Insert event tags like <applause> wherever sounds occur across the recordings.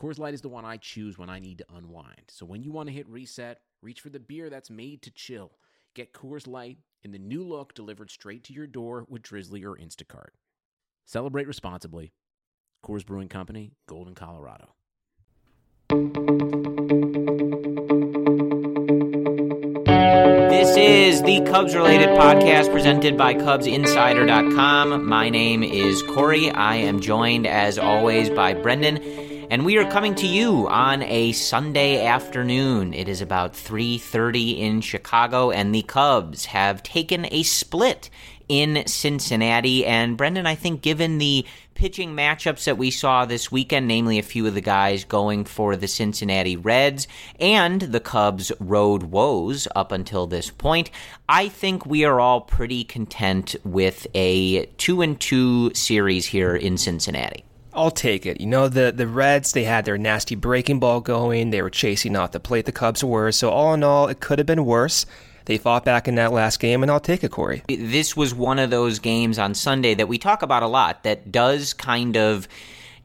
Coors Light is the one I choose when I need to unwind. So when you want to hit reset, reach for the beer that's made to chill. Get Coors Light in the new look delivered straight to your door with Drizly or Instacart. Celebrate responsibly. Coors Brewing Company, Golden, Colorado. This is the Cubs related podcast presented by CubsInsider.com. My name is Corey. I am joined, as always, by Brendan. And we are coming to you on a Sunday afternoon. It is about 3:30 in Chicago and the Cubs have taken a split in Cincinnati and Brendan I think given the pitching matchups that we saw this weekend, namely a few of the guys going for the Cincinnati Reds and the Cubs' road woes up until this point, I think we are all pretty content with a 2 and 2 series here in Cincinnati. I'll take it. You know, the, the Reds, they had their nasty breaking ball going. They were chasing off the plate. The Cubs were. So, all in all, it could have been worse. They fought back in that last game, and I'll take it, Corey. This was one of those games on Sunday that we talk about a lot that does kind of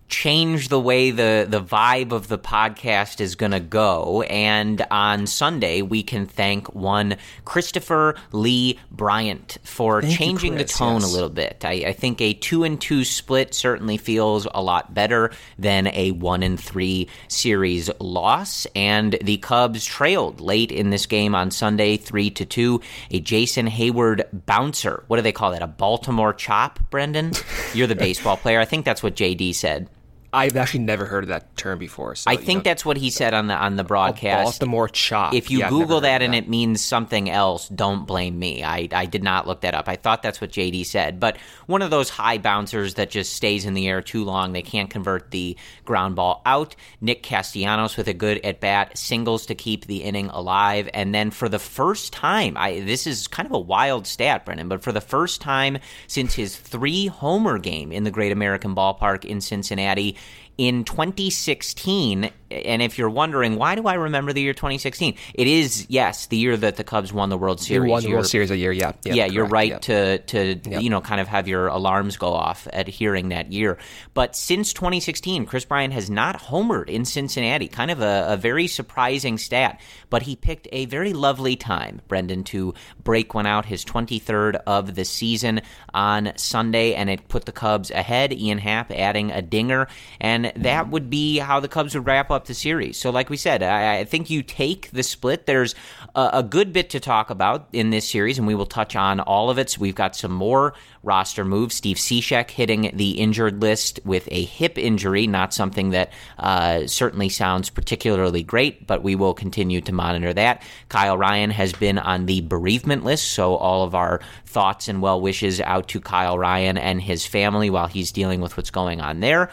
change the way the the vibe of the podcast is going to go and on Sunday we can thank one Kristopher Lee Bryant for Thank you, changing the tone yes. a little bit. I, I think a two and two split certainly feels a lot better than a one and three series loss. And the Cubs trailed late in this game on Sunday, three to two. A Jason Heyward bouncer. What do they call that? A Baltimore chop, Brendan? You're the <laughs> baseball player. I think that's what JD said. I've actually never heard of that term before. So, I you think know, that's what he said on the on the broadcast. Baltimore chop. If you Yeah, Google that and it means something else, don't blame me. I, I did not look that up. I thought that's what JD said. But one of those high bouncers that just stays in the air too long, they can't convert the ground ball out. Nick Castellanos with a good at bat, singles to keep the inning alive. And then for the first time, I this is kind of a wild stat, Brennan, but for the first time since his three homer game in the Great American Ballpark in Cincinnati, in 2016, and if you're wondering why do I remember the year 2016, it is yes the year that the Cubs won the World Series. won the You're- World Series a year, yeah. yeah, Yeah, you're right to to you know kind of have your alarms go off at hearing that year. But since 2016, Kris Bryant has not homered in Cincinnati. Kind of a, a very surprising stat. But he picked a very lovely time, Brendan, to break one out, his 23rd of the season on Sunday, and it put the Cubs ahead. Ian Happ adding a dinger, and that would be how the Cubs would wrap up the series. So, like we said, I, I think you take the split. There's a, a good bit to talk about in this series, and we will touch on all of it. So, we've got some more roster moves. Steve Cishek hitting the injured list with a hip injury, not something that uh, certainly sounds particularly great, but we will continue to monitor that. Kyle Ryan has been on the bereavement list, so all of our thoughts and well wishes out to Kyle Ryan and his family while he's dealing with what's going on there.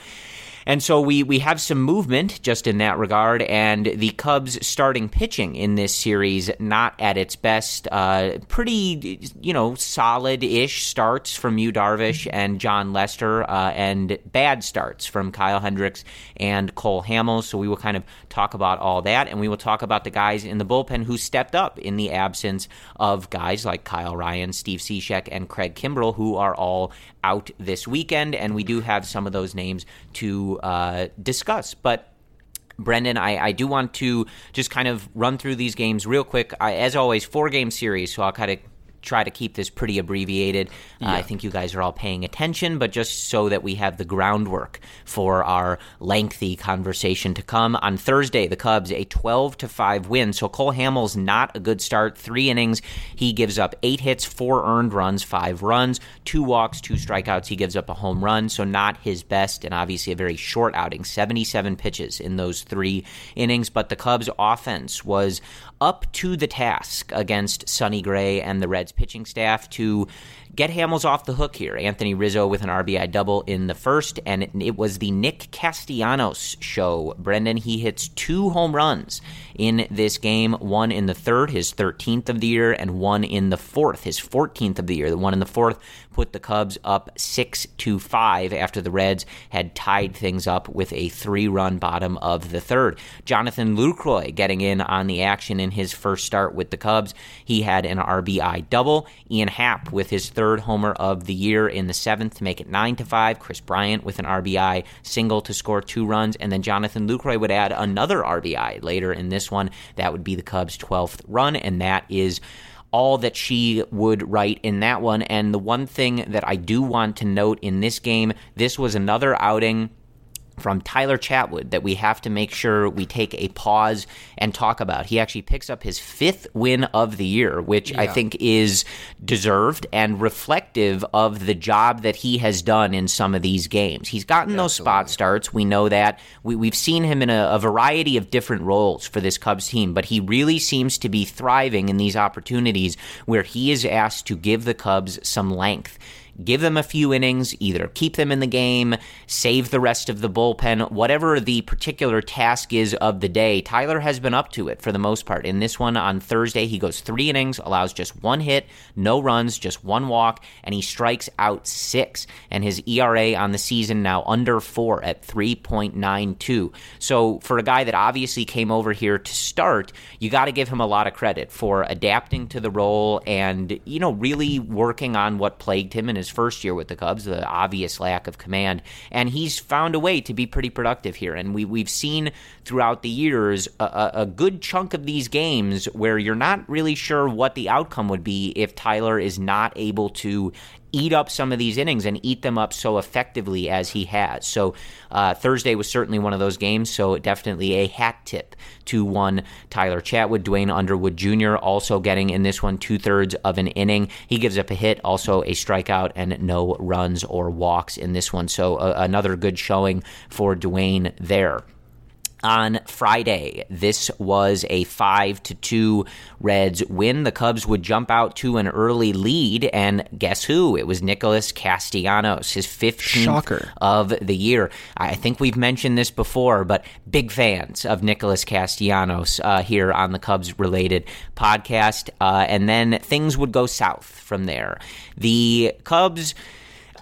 And so we, we have some movement just in that regard, and the Cubs starting pitching in this series not at its best. Uh, pretty, you know, solid ish starts from Yu Darvish and Jon Lester, uh, and bad starts from Kyle Hendricks and Cole Hamels. So we will kind of talk about all that, and we will talk about the guys in the bullpen who stepped up in the absence of guys like Kyle Ryan, Steve Cishek, and Craig Kimbrel, who are all out this weekend. And we do have some of those names to uh, discuss. But Brendan, I, I do want to just kind of run through these games real quick. I, as always, four game series, so I'll kind of try to keep this pretty abbreviated. Uh, I think you guys are all paying attention, but just so that we have the groundwork for our lengthy conversation to come. On Thursday, the Cubs a 12 to 5 win. So Cole Hamels not a good start. 3 innings, he gives up 8 hits, 4 earned runs, 5 runs, 2 walks, 2 strikeouts. He gives up a home run, so not his best and obviously a very short outing. 77 pitches in those 3 innings, but the Cubs offense was up to the task against Sonny Gray and the Reds pitching staff to get Hamels off the hook here. Anthony Rizzo with an RBI double in the first, and it, it, was the Nick Castellanos show. Brendan, he hits two home runs in this game one in the third, his 13th of the year, and one in the fourth, his 14th of the year. The one in the fourth put the Cubs up 6 to 5 after the Reds had tied things up with a three run bottom of the third. Jonathan Lucroy getting in on the action in his first start with the Cubs. He had an RBI double. Ian Happ with his third homer of the year in the seventh to make it 9 to 5. Kris Bryant with an RBI single to score two runs. And then Jonathan Lucroy would add another RBI later in this one. That would be the Cubs' 12th run. And that is all that she would write in that one. And the one thing that I do want to note in this game, this was another outing from Tyler Chatwood that we have to make sure we take a pause and talk about. He actually picks up his fifth win of the year, which yeah. I think is deserved and reflective of the job that he has done in some of these games. He's gotten those spot starts. We know that. We, have seen him in a, a variety of different roles for this Cubs team, but he really seems to be thriving in these opportunities where he is asked to give the Cubs some length give them a few innings, either keep them in the game, save the rest of the bullpen, whatever the particular task is of the day. Tyler has been up to it for the most part. In this one on Thursday, he goes three innings, allows just one hit, no runs, just one walk, and he strikes out six. And his ERA on the season now under four at 3.92. So for a guy that obviously came over here to start, you got to give him a lot of credit for adapting to the role and, you know, really working on what plagued him in his first year with the Cubs, the obvious lack of command, and he's found a way to be pretty productive here. And we we've seen throughout the years a, a good chunk of these games where you're not really sure what the outcome would be if Tyler is not able to eat up some of these innings and eat them up so effectively as he has. So uh, Thursday was certainly one of those games. So definitely a hat tip to one Tyler Chatwood, Duane Underwood Jr. also getting in this one two thirds of an inning. He gives up a hit, also a strikeout, and no runs or walks in this one. So uh, another good showing for Duane there on Friday. This was a 5 to 2 Reds win. The Cubs would jump out to an early lead and guess who? It was Nicholas Castellanos, his 15th Shocker. of the year. I think we've mentioned this before, but big fans of Nicholas Castellanos uh, here on the Cubs related podcast. Uh, and then things would go south from there. The Cubs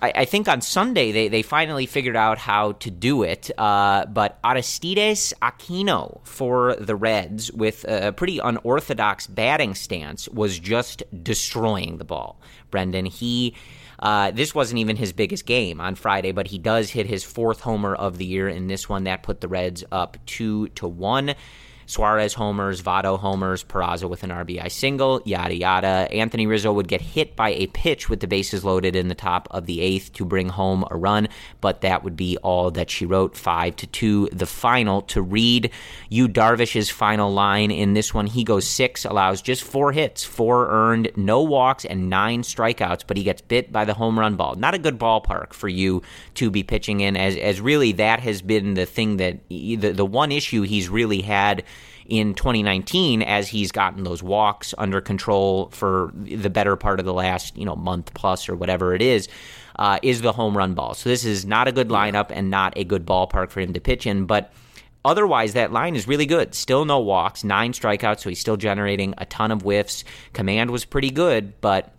I, I, think on Sunday they, they finally figured out how to do it. Uh, but Aristides Aquino for the Reds, with a pretty unorthodox batting stance, was just destroying the ball. Brendan, he. Uh, this wasn't even his biggest game on Friday, but he does hit his fourth homer of the year in this one. That put the Reds up two to one. Suarez homers, Votto homers, Peraza with an RBI single, yada yada. Anthony Rizzo would get hit by a pitch with the bases loaded in the top of the eighth to bring home a run, but that would be all that she wrote. Five to two, the final. To read Yu Darvish's final line in this one, he goes six, allows just four hits, four earned, no walks, and nine strikeouts, but he gets bit by the home run ball. Not a good ballpark for you to be pitching in, as as really that has been the thing that the the one issue he's really had in 2019 as he's gotten those walks under control for the better part of the last you know month plus or whatever it is. Uh, is the home run ball. So this is not a good lineup and not a good ballpark for him to pitch in, but otherwise that line is really good still no walks nine strikeouts so he's still generating a ton of whiffs command was pretty good but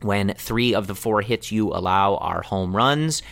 when three of the four hits you allow are home runs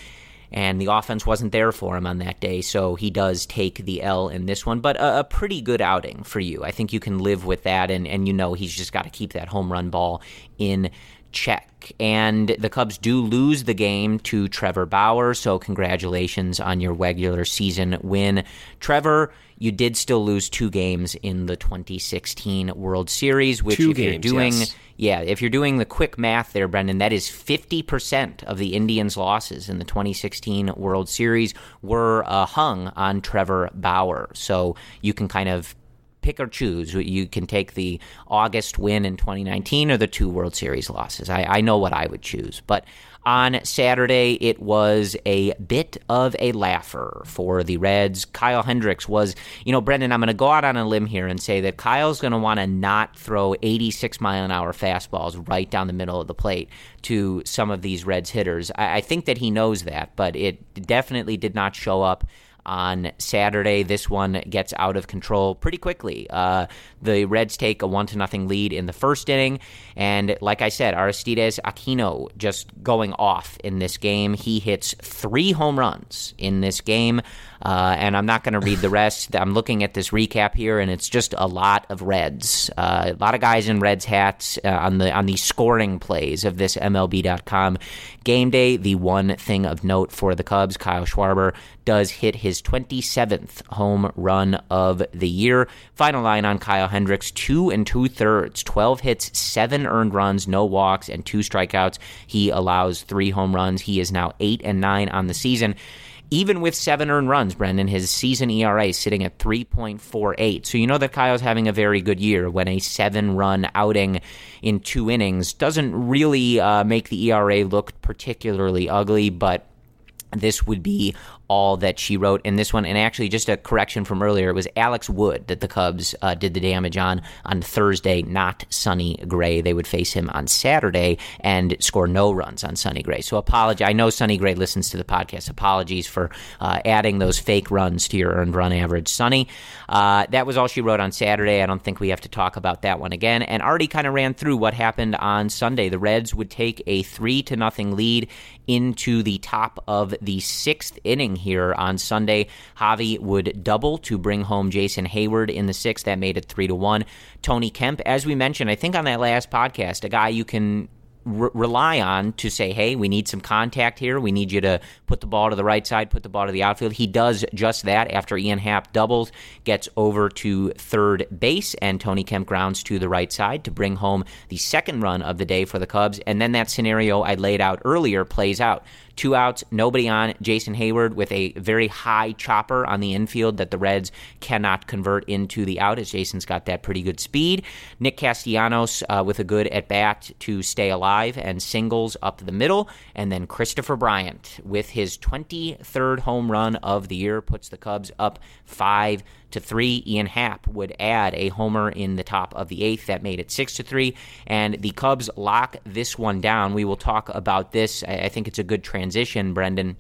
and the offense wasn't there for him on that day, so he does take the L in this one. But a, a pretty good outing for you. I think you can live with that, and, and you know he's just got to keep that home run ball in check. And the Cubs do lose the game to Trevor Bauer, so congratulations on your regular season win. Trevor, you did still lose two games in the 2016 World Series, which two if games, you're doing yes. yeah, if you're doing the quick math there, Brendan, that is 50% of the Indians' losses in the 2016 World Series were uh, hung on Trevor Bauer. So you can kind of pick or choose. You can take the August win in 2019 or the two World Series losses. I, I know what I would choose. But on Saturday, it was a bit of a laugher for the Reds. Kyle Hendricks was, you know, Brendan, I'm going to go out on a limb here and say that Kyle's going to want to not throw 86 mile an hour fastballs right down the middle of the plate to some of these Reds hitters. I, I think that he knows that, but it definitely did not show up on Saturday. This one gets out of control pretty quickly. Uh, the Reds take a one to nothing lead in the first inning, and like I said, Aristides Aquino just going off in this game. He hits three home runs in this game. Uh, and I'm not going to read the rest. <laughs> I'm looking at this recap here, and it's just a lot of Reds. Uh, a lot of guys in Reds hats uh, on the on the scoring plays of this MLB.com game day. The one thing of note for the Cubs, Kyle Schwarber does hit his 27th home run of the year. Final line on Kyle Hendricks: two and two thirds, 12 hits, seven earned runs, no walks, and two strikeouts. He allows three home runs. He is now eight and nine on the season even with seven earned runs, Brendan, his season ERA is sitting at 3.48. So you know that Kyle's having a very good year when a seven run outing in two innings doesn't really uh, make the ERA look particularly ugly, but this would be all that she wrote in this one. And actually, just a correction from earlier, it was Alex Wood that the Cubs uh, did the damage on on Thursday, not Sonny Gray. They would face him on Saturday and score no runs on Sonny Gray. So apology. I know Sonny Gray listens to the podcast. Apologies for uh, adding those fake runs to your earned run average, Sonny. Uh, that was all she wrote on Saturday. I don't think we have to talk about that one again. And Artie kind of ran through what happened on Sunday. The Reds would take a three to nothing lead into the top of the sixth inning here on Sunday. Javi would double to bring home Jason Heyward in the sixth. That made it three to one. Tony Kemp, as we mentioned, I think on that last podcast, a guy you can re- rely on to say, hey, we need some contact here. We need you to put the ball to the right side, put the ball to the outfield. He does just that after Ian Happ doubles, gets over to third base, and Tony Kemp grounds to the right side to bring home the second run of the day for the Cubs. And then that scenario I laid out earlier plays out. Two outs, nobody on. Jason Heyward with a very high chopper on the infield that the Reds cannot convert into the out, as Jason's got that pretty good speed. Nick Castellanos uh, with a good at bat to stay alive and singles up the middle. And then Kristopher Bryant with his 23rd home run of the year puts the Cubs up five to three. Ian Happ would add a homer in the top of the eighth. That made it six to three. And the Cubs lock this one down. We will talk about this. I think it's a good transition, Brendan.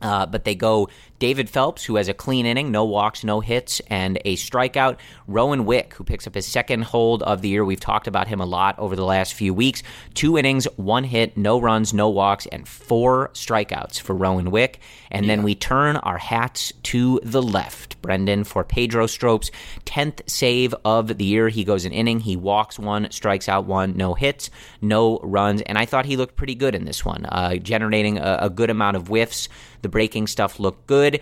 Uh, but they go David Phelps, who has a clean inning, no walks, no hits, and a strikeout. Rowan Wick, who picks up his second hold of the year. We've talked about him a lot over the last few weeks. Two innings, one hit, no runs, no walks, and four strikeouts for Rowan Wick. And yeah. then we turn our hats to the left, Brendan, for Pedro Strop's 10th save of the year. He goes an inning, he walks one, strikes out one, no hits, no runs. And I thought he looked pretty good in this one, uh, generating a, a good amount of whiffs. The breaking stuff looked good.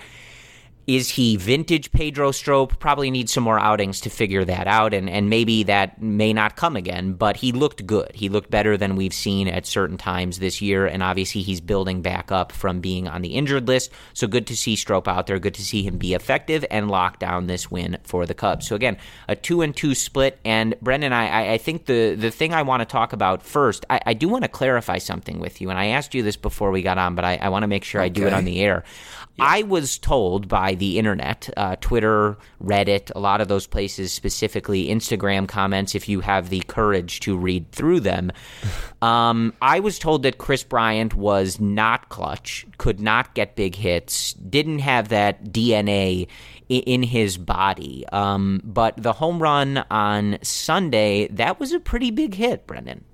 Is he vintage Pedro Strop? Probably needs some more outings to figure that out, and, and maybe that may not come again, but he looked good. He looked better than we've seen at certain times this year, and obviously he's building back up from being on the injured list. So good to see Strop out there. Good to see him be effective and lock down this win for the Cubs. So again, a two and two split. And Brendan, I, I think the, the thing I want to talk about first, I, I do want to clarify something with you, and I asked you this before we got on, but I, I want to make sure okay. I do it on the air. Yeah. I was told by the internet, uh, Twitter, Reddit, a lot of those places, specifically Instagram comments, if you have the courage to read through them. <laughs> um, I was told that Kris Bryant was not clutch, could not get big hits, didn't have that DNA in his body. Um, but the home run on Sunday, that was a pretty big hit, Brendan.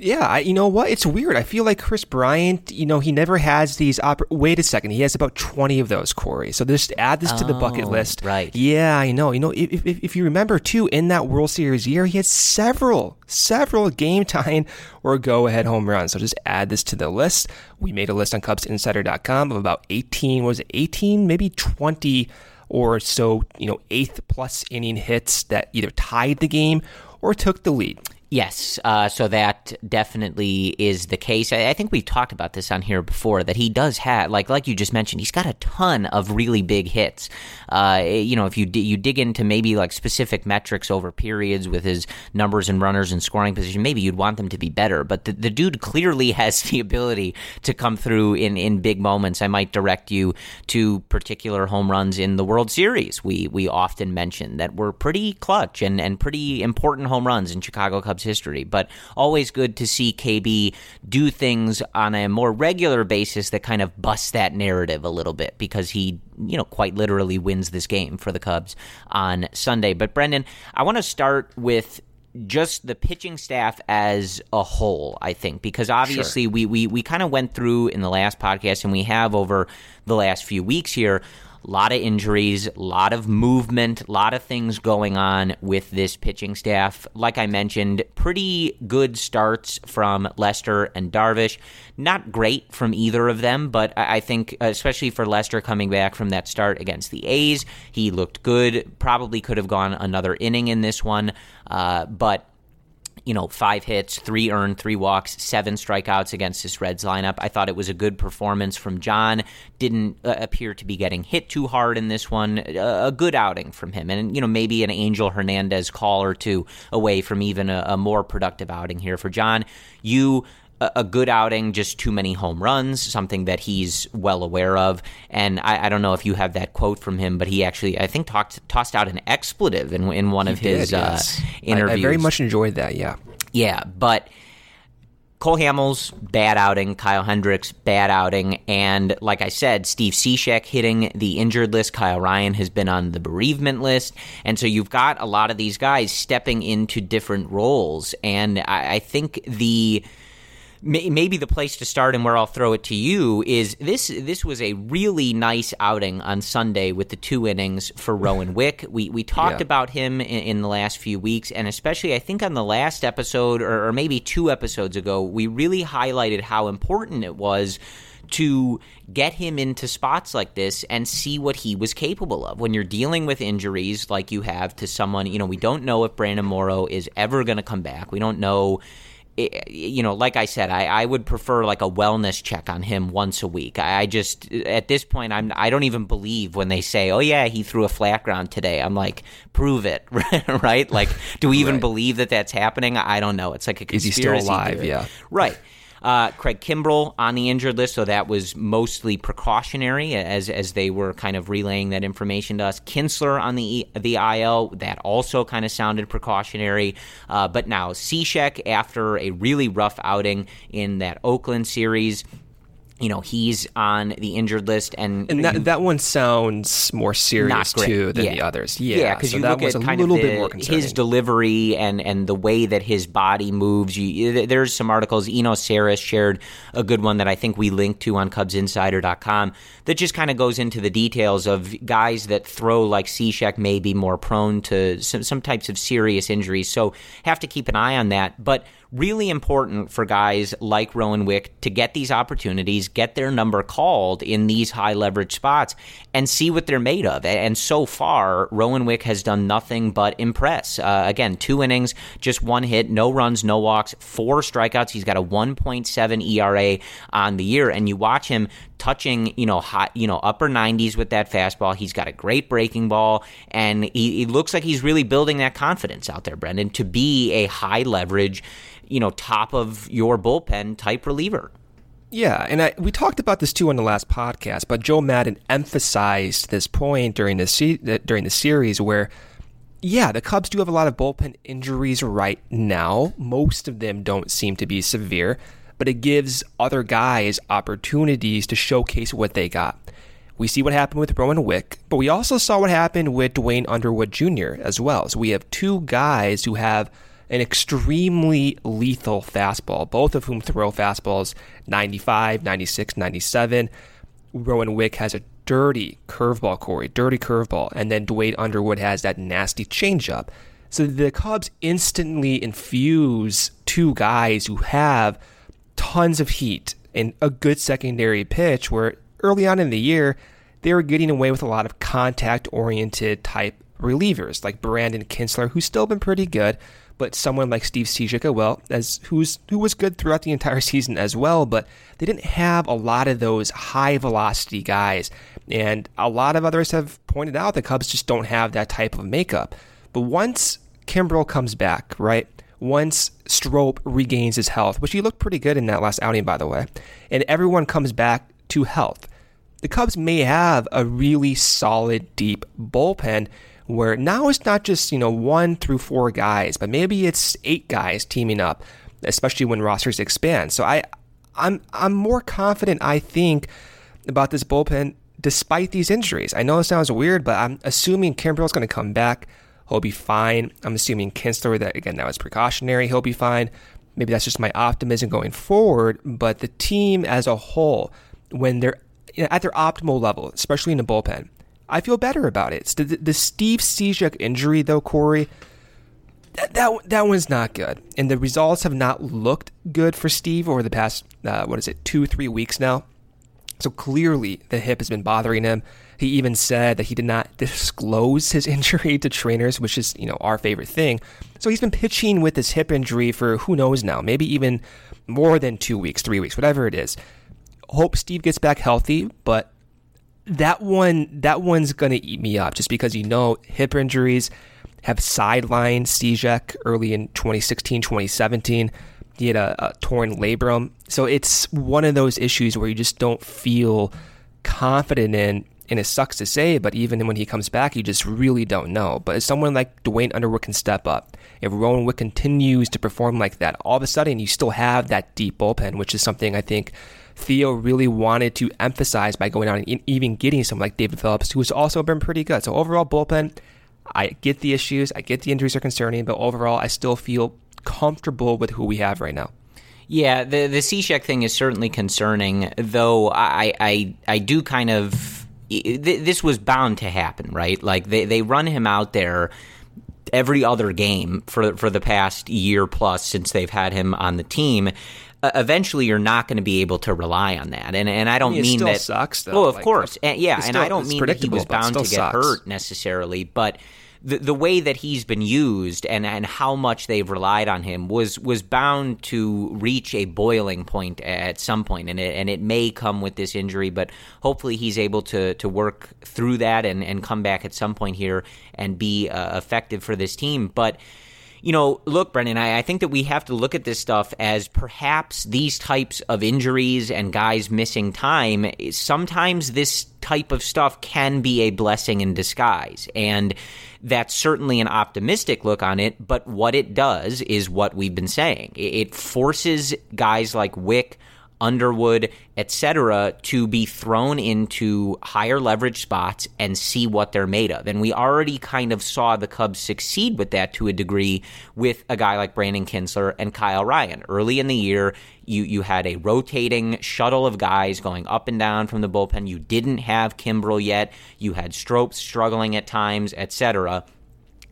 Yeah, I, you know what? It's weird. I feel like Kris Bryant, you know, he never has these. Oper- Wait a second, he has about twenty of those, Corey. So just add this oh, to the bucket oh, list. Right? Yeah, I know. You know, if, if, if you remember too, in that World Series year, he had several, several game tying <laughs> or go ahead home runs. So just add this to the list. We made a list on CubsInsider.com of about eighteen. Was it eighteen? Maybe twenty or so. You know, eighth plus inning hits that either tied the game or took the lead. Yes, uh, so that definitely is the case. I, I, think we've talked about this on here before that he does have, like like you just mentioned, he's got a ton of really big hits. Uh, you know, if you you dig into maybe like specific metrics over periods with his numbers and runners and scoring position, maybe you'd want them to be better. But the, the dude clearly <laughs> has the ability to come through in in big moments. I might direct you to particular home runs in the World Series. We we often mention that were pretty clutch and and pretty important home runs in Chicago Cubs Cubs history. But always good to see KB do things on a more regular basis that kind of bust that narrative a little bit because he, you know, quite literally wins this game for the Cubs on Sunday. But Brendan, I want to start with just the pitching staff as a whole, I think, because obviously sure. we, we, we kind of went through in the last podcast and we have over the last few weeks here lot of injuries, a lot of movement, a lot of things going on with this pitching staff. Like I mentioned, pretty good starts from Lester and Darvish. Not great from either of them, but I think, especially for Lester coming back from that start against the A's, he looked good. Probably could have gone another inning in this one, uh, but you know, five hits, three earned, three walks, seven strikeouts against this Reds lineup. I thought it was a good performance from Jon. Didn't uh, appear to be getting hit too hard in this one. Uh, a good outing from him. And, you know, maybe an Angel Hernandez call or two away from even a, a more productive outing here for Jon. You a good outing, just too many home runs, something that he's well aware of. And I, I, don't know if you have that quote from him, but he actually, I think, talked, tossed out an expletive in, in one he of his did, yes. uh, interviews. I, I very much enjoyed that, yeah. Yeah, but Cole Hamels, bad outing. Kyle Hendricks, bad outing. And like I said, Steve Cishek hitting the injured list. Kyle Ryan has been on the bereavement list. And so you've got a lot of these guys stepping into different roles. And I, I think the maybe the place to start and where I'll throw it to you is this this was a really nice outing on Sunday with the two innings for <laughs> Rowan Wick. We we talked yeah. about him in, in, the last few weeks and especially I think on the last episode or, or maybe two episodes ago we really highlighted how important it was to get him into spots like this and see what he was capable of. When you're dealing with injuries like you have to someone, you know, we don't know if Brandon Morrow is ever going to come back. We don't know you know, like I said, I, I would prefer like a wellness check on him once a week. I, I just at this point, I'm I don't even believe when they say, "Oh yeah, he threw a flat ground today." I'm like, prove it, <laughs> right? Like, do we even right. believe that that's happening? I don't know. It's like a conspiracy. Is he still alive? Theory. Yeah, right. Uh, Craig Kimbrel on the injured list, so that was mostly precautionary as as they were kind of relaying that information to us. Kintzler on the the IL, that also kind of sounded precautionary. Uh, but now Cishek, after a really rough outing in that Oakland series, you know he's on the injured list, and and that that one sounds more serious too than yeah. the others. Yeah, because yeah, so you look at kind of the, his delivery and and the way that his body moves. You, there's some articles. Eno Sarris shared a good one that I think we linked to on CubsInsider.com that just kind of goes into the details of guys that throw like Cishek may be more prone to some, some types of serious injuries. So have to keep an eye on that, but really important for guys like Rowan Wick to get these opportunities, get their number called in these high leverage spots, and see what they're made of. And so far, Rowan Wick has done nothing but impress. Uh, again, two innings, just one hit, no runs, no walks, four strikeouts. He's got a 1.7 ERA on the year, and you watch him touching, you know, hot, you know, upper 90s with that fastball. He's got a great breaking ball, and he, he looks like he's really building that confidence out there, Brendan, to be a high leverage you know, top of your bullpen type reliever. Yeah, and I, we talked about this too on the last podcast, but Joe Maddon emphasized this point during the se- during the series where, yeah, the Cubs do have a lot of bullpen injuries right now. Most of them don't seem to be severe, but it gives other guys opportunities to showcase what they got. We see what happened with Rowan Wick, but we also saw what happened with Duane Underwood Jr. as well. So we have two guys who have an extremely lethal fastball, both of whom throw fastballs 95, 96, 97. Rowan Wick has a dirty curveball, Corey, dirty curveball, and then Duane Underwood has that nasty changeup. So the Cubs instantly infuse two guys who have tons of heat and a good secondary pitch where early on in the year, they were getting away with a lot of contact oriented type relievers like Brandon Kintzler, who's still been pretty good, but someone like Steve Cishek, well, as who's who was good throughout the entire <laughs> season as well, but they didn't have a lot of those high velocity guys. And a lot of others have pointed out the Cubs just don't have that type of makeup. But once Kimbrel comes back, right? Once Strop regains his health, which he looked pretty good in that last outing, by the way, and everyone comes back to health, the Cubs may have a really solid, deep bullpen where now it's not just, you know, one through four guys, but maybe it's eight guys teaming up, especially when rosters expand. So I I'm I'm more confident, I think, about this bullpen despite these injuries. I know it sounds weird, but I'm assuming Kimbrel's going to come back. He'll be fine. I'm assuming Kintzler, that again, that was precautionary. He'll be fine. Maybe that's just my optimism going forward. But the team as a whole, when they're at their optimal level, especially in the bullpen, I feel better about it. The, the Steve Cishek injury, though, Corey, that, that that one's not good, and the results have not looked good for Steve over the past uh, what is it, two three weeks now. So clearly, the hip has been bothering him. He even said that he did not disclose his <laughs> injury to trainers, which is you know our favorite thing. So he's been pitching with this hip injury for who knows now, maybe even more than two weeks, three weeks, whatever it is. Hope Steve gets back healthy, but that one that one's gonna eat me up just because you know hip injuries have sidelined Cishek early in 2016, 2017. He had a, a, torn labrum, so it's one of those issues where you just don't feel confident in. And it sucks to say, but even when he comes back, you just really don't know. But if someone like Duane Underwood can step up, if Rowan Wick continues to perform like that, all of a sudden you still have that deep bullpen, which is something I think Theo really wanted to emphasize by going out and even getting someone like David Phelps, who has also been pretty good. So overall, bullpen, I get the issues, I get the injuries are concerning, but overall, I still feel comfortable with who we have right now. Yeah, the the Cishek thing is certainly concerning, though. I I, I do kind of this was bound to happen, right? Like they they run him out there every other game for for the past year plus since they've had him on the team uh, eventually you're not going to be able to rely on that. And and I don't I mean, mean that sucks. Though. Well, of like, course, and, yeah, still, and I don't mean that he was bound to get sucks. hurt necessarily, but. The, the way that he's been used and, and how much they've relied on him was was bound to reach a boiling point at some point, and it, and it may come with this injury, but hopefully he's able to to work through that and, and come back at some point here and be uh, effective for this team. But you know, look, Brendan, I, I, think that we have to look at this stuff as perhaps these types of injuries and guys missing time. Sometimes this type of stuff can be a blessing in disguise. And that's certainly an optimistic look on it. But what it does is what we've been saying it forces guys like Wick Underwood, etc., to be thrown into higher leverage spots and see what they're made of. And we already kind of saw the Cubs succeed with that to a degree with a guy like Brandon Kintzler and Kyle Ryan. Early in the year, you you had a rotating shuttle of guys going up and down from the bullpen. You didn't have Kimbrel yet. You had Strop struggling at times, etc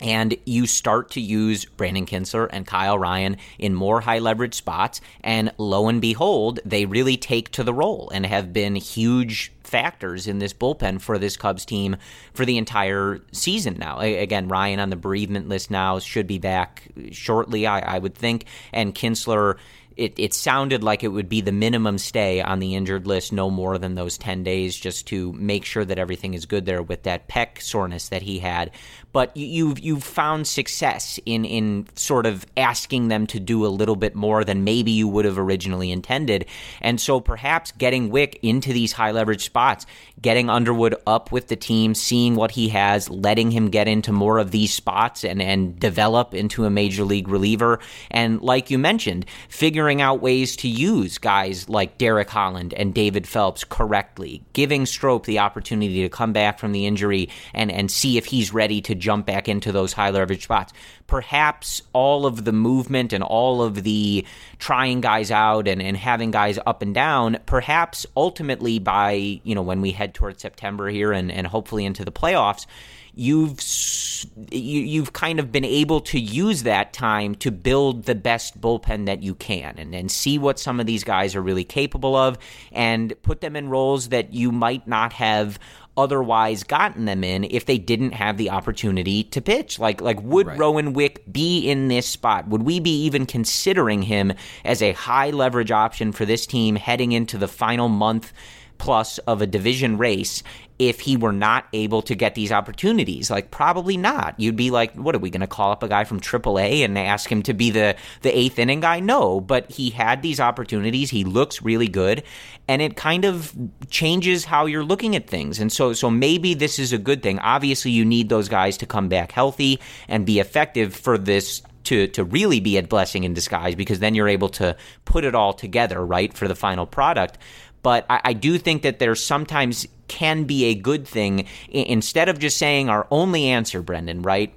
and you start to use Brandon Kintzler and Kyle Ryan in more high leverage spots. And lo and behold, they really take to the role and have been huge factors in this bullpen for this Cubs team for the entire season now. Again, Ryan on the bereavement list now should be back shortly, I, I would think. And Kintzler. it, it sounded like it would be the minimum stay on the injured list, no more than those 10 days, just to make sure that everything is good there with that pec soreness that he had. But you've you've found success in in sort of asking them to do a little bit more than maybe you would have originally intended, and so perhaps getting Wick into these high leverage spots, getting Underwood up with the team, seeing what he has, letting him get into more of these spots and and develop into a major league reliever, and like you mentioned, figuring out ways to use guys like Derek Holland and David Phelps correctly, giving Strop the opportunity to come back from the injury and, and see if he's ready to jump back into those high leverage spots. Perhaps all of the movement and all of the trying guys out and, and having guys up and down, perhaps ultimately by, you know, when we head towards September here and, and hopefully into the playoffs, you've you, you've kind of been able to use that time to build the best bullpen that you can and, and see what some of these guys are really capable of and put them in roles that you might not have otherwise gotten them in if they didn't have the opportunity to pitch. Like like would Right. Rowan Wick be in this spot? Would we be even considering him as a high leverage option for this team heading into the final month plus of a division race if he were not able to get these opportunities? Like probably not. You'd be like, what are we going to call up a guy from AAA and ask him to be the the eighth inning guy? No, but he had these opportunities. He looks really good, and it kind of changes how you're looking at things. And so so maybe this is a good thing. Obviously, you need those guys to come back healthy and be effective for this to to really be a blessing in disguise because then you're able to put it all together right for the final product. But I, I do think that there sometimes can be a good thing instead of just saying our only answer, Brendan, right?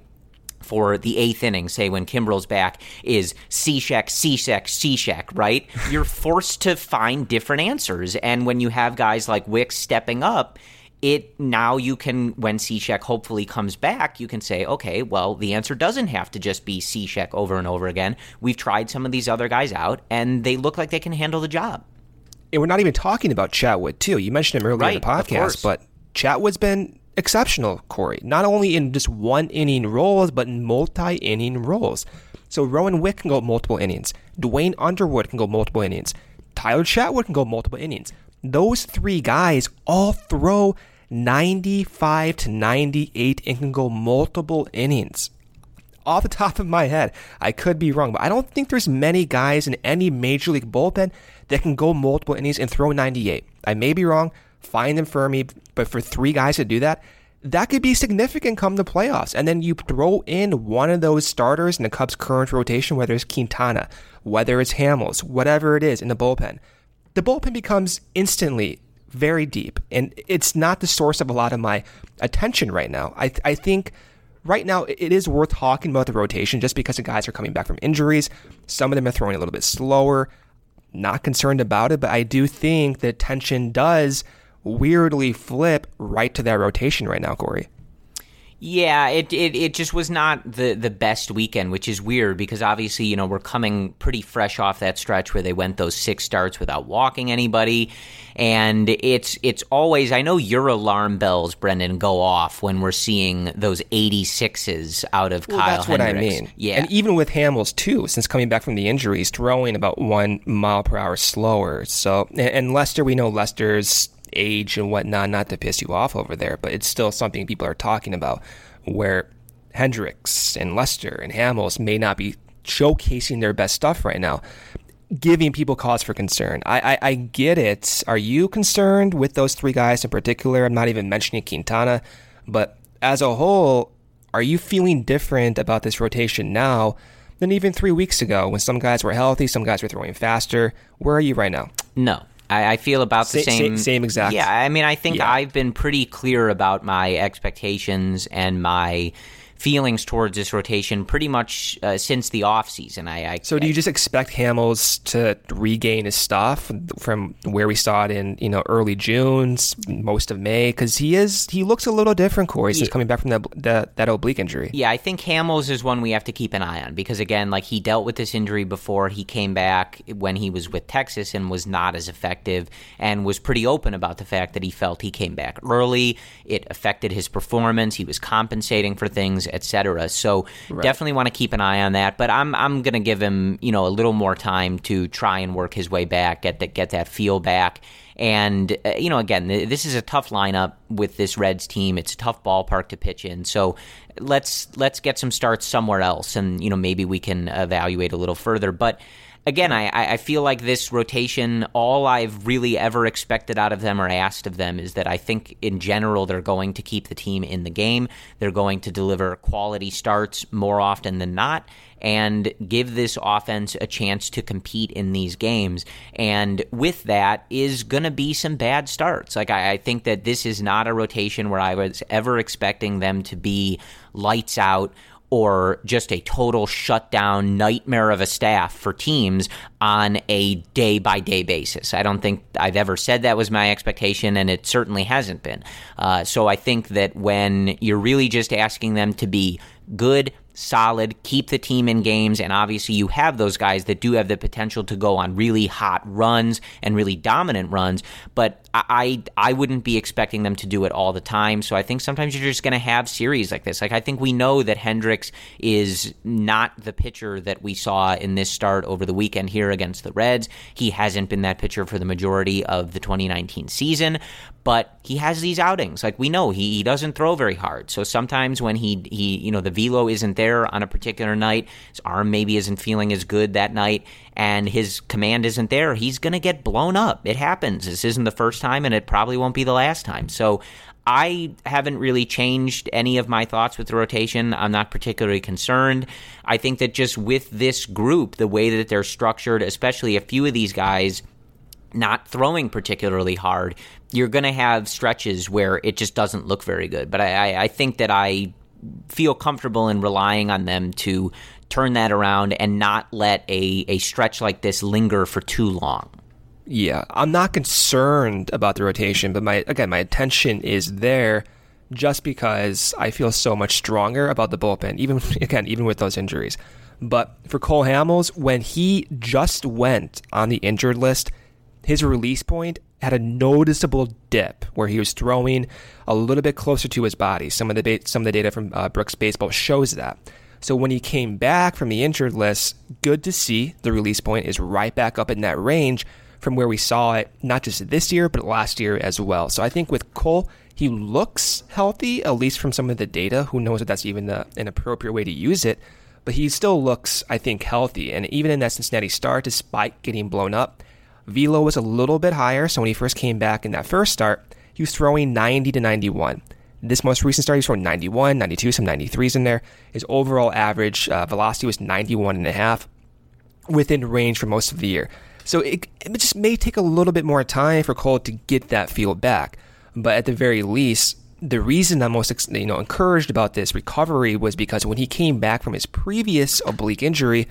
For the eighth inning, say when Kimbrel's back, is Cishek, Cishek, Cishek, right? You're <laughs> forced to find different answers. And when you have guys like Wick stepping up, it now you can when Cishek hopefully comes back, you can say, okay, well, the answer doesn't have to just be Cishek over and over again. We've tried some of these other guys out, and they look like they can handle the job. And we're not even talking about Chatwood, too. You mentioned him earlier in the Right, of course. podcast, but Chatwood's been exceptional, Corey. Not only in just one inning roles, but in multi inning roles. So Rowan Wick can go multiple innings. Duane Underwood can go multiple innings. Tyler Chatwood can go multiple innings. Those three guys all throw 95 to 98 and can go multiple innings off the top of my head, I could be wrong, but I don't think there's many guys in any major league bullpen that can go multiple innings and throw 98. I may be wrong, find them for me, but for three guys to do that, that could be significant come the playoffs. And then you throw in one of those starters in the Cubs' current rotation, whether it's Quintana, whether it's Hamels, whatever it is in the bullpen. The bullpen becomes instantly very deep, and it's not the source of a lot of my attention right now. I, I think right now it is worth talking about the rotation just because the guys are coming back from injuries. Some of them are throwing a little bit slower. Not concerned about it, but I do think the tension does weirdly flip right to that rotation right now, Corey. Yeah, it, it it just was not the the best weekend, which is weird because obviously you know we're coming pretty fresh off that stretch where they went those six starts without walking anybody, and it's it's always I know your alarm bells, Brendan, go off when we're seeing those eighty sixes out of Well, Kyle that's what I mean. Yeah, And even with Hamels too, since coming back from the injuries, throwing about one mile per hour slower. So and Lester, we know Lester's age and whatnot, not to piss you off over there, but it's still something people are talking about where Hendricks and Lester and Hamels may not be showcasing their best stuff right now. Giving people cause for concern. I, I I get it. Are you concerned with those three guys in particular? I'm not even mentioning Quintana, but as a whole, are you feeling different about this rotation now than even three weeks ago when some guys were healthy, some guys were throwing faster? Where are you right now? No. I, I feel about the Sa- sa- same same exact- Yeah, I mean, I think Yeah. I've been pretty clear about my expectations and my feelings towards this rotation pretty much uh, since the off season. I, I So do you just expect Hamels to regain his stuff from where we saw it in you know early June, most of May? Because he is he looks a little different, Corey, since coming back from that that, that oblique injury. Yeah, I think Hamels is one we have to keep an eye on because again, like he dealt with this injury before he came back when he was with Texas and was not as effective and was pretty open about the fact that he felt he came back early. It affected his performance. He was compensating for things, etc. So definitely want to keep an eye on that. But I'm I'm gonna give him you know a little more time to try and work his way back, get that get that feel back. And uh, you know, again, th- this is a tough lineup with this Reds team. It's a tough ballpark to pitch in. So let's let's get some starts somewhere else, and you know, maybe we can evaluate a little further. But again, I, I feel like this rotation, all I've really ever expected out of them or asked of them is that I think in general they're going to keep the team in the game. They're going to deliver quality starts more often than not and give this offense a chance to compete in these games. And with that is going to be some bad starts. Like, I, I think that this is not a rotation where I was ever expecting them to be lights out or just a total shutdown nightmare of a staff for teams on a day by day basis. I don't think I've ever said that was my expectation, and it certainly hasn't been. Uh, so I think that when you're really just asking them to be good solid, keep the team in games, and obviously you have those guys that do have the potential to go on really hot runs and really dominant runs, but I I wouldn't be expecting them to do it all the time. So I think sometimes you're just going to have series like this. Like I think we know that Hendricks is not the pitcher that we saw in this start over the weekend here against the Reds. He hasn't been that pitcher for the majority of the 2019 season, but he has these outings. Like we know he, he doesn't throw very hard. So sometimes when he he you know the velo isn't there on a particular night, his arm maybe isn't feeling as good that night and his command isn't there, he's going to get blown up. It happens. This isn't the first time, and it probably won't be the last time. So I haven't really changed any of my thoughts with the rotation. I'm not particularly concerned. I think that just with this group, the way that they're structured, especially a few of these guys not throwing particularly hard, you're going to have stretches where it just doesn't look very good. But I, I, think that I feel comfortable in relying on them to turn that around and not let a, a stretch like this linger for too long. Yeah, I'm not concerned about the rotation, but my again, my attention is there just because I feel so much stronger about the bullpen, even <laughs> again, even with those injuries. But for Cole Hamels, when he just went on the injured list, his release point had a noticeable dip where he was throwing a little bit closer to his body. Some of the some of the data from uh, Brooks Baseball shows that. So when he came back from the injured list, good to see the release point is right back up in that range from where we saw it not just this year, but last year as well. So I think with Cole, he looks healthy, at least from some of the data. Who knows if that's even the, an appropriate way to use it? But he still looks, I think, healthy. And even in that Cincinnati start, despite getting blown up, velo was a little bit higher. So when he first came back in that first start, he was throwing 90 to 91. This most recent start, he's throwing 91, 92, some 93s in there. His overall average uh, velocity was 91 and a half, within range for most of the year. So it, it just may take a little bit more time for Cole to get that feel back. But at the very least, the reason I'm most you know encouraged about this recovery was because when he came back from his previous oblique injury,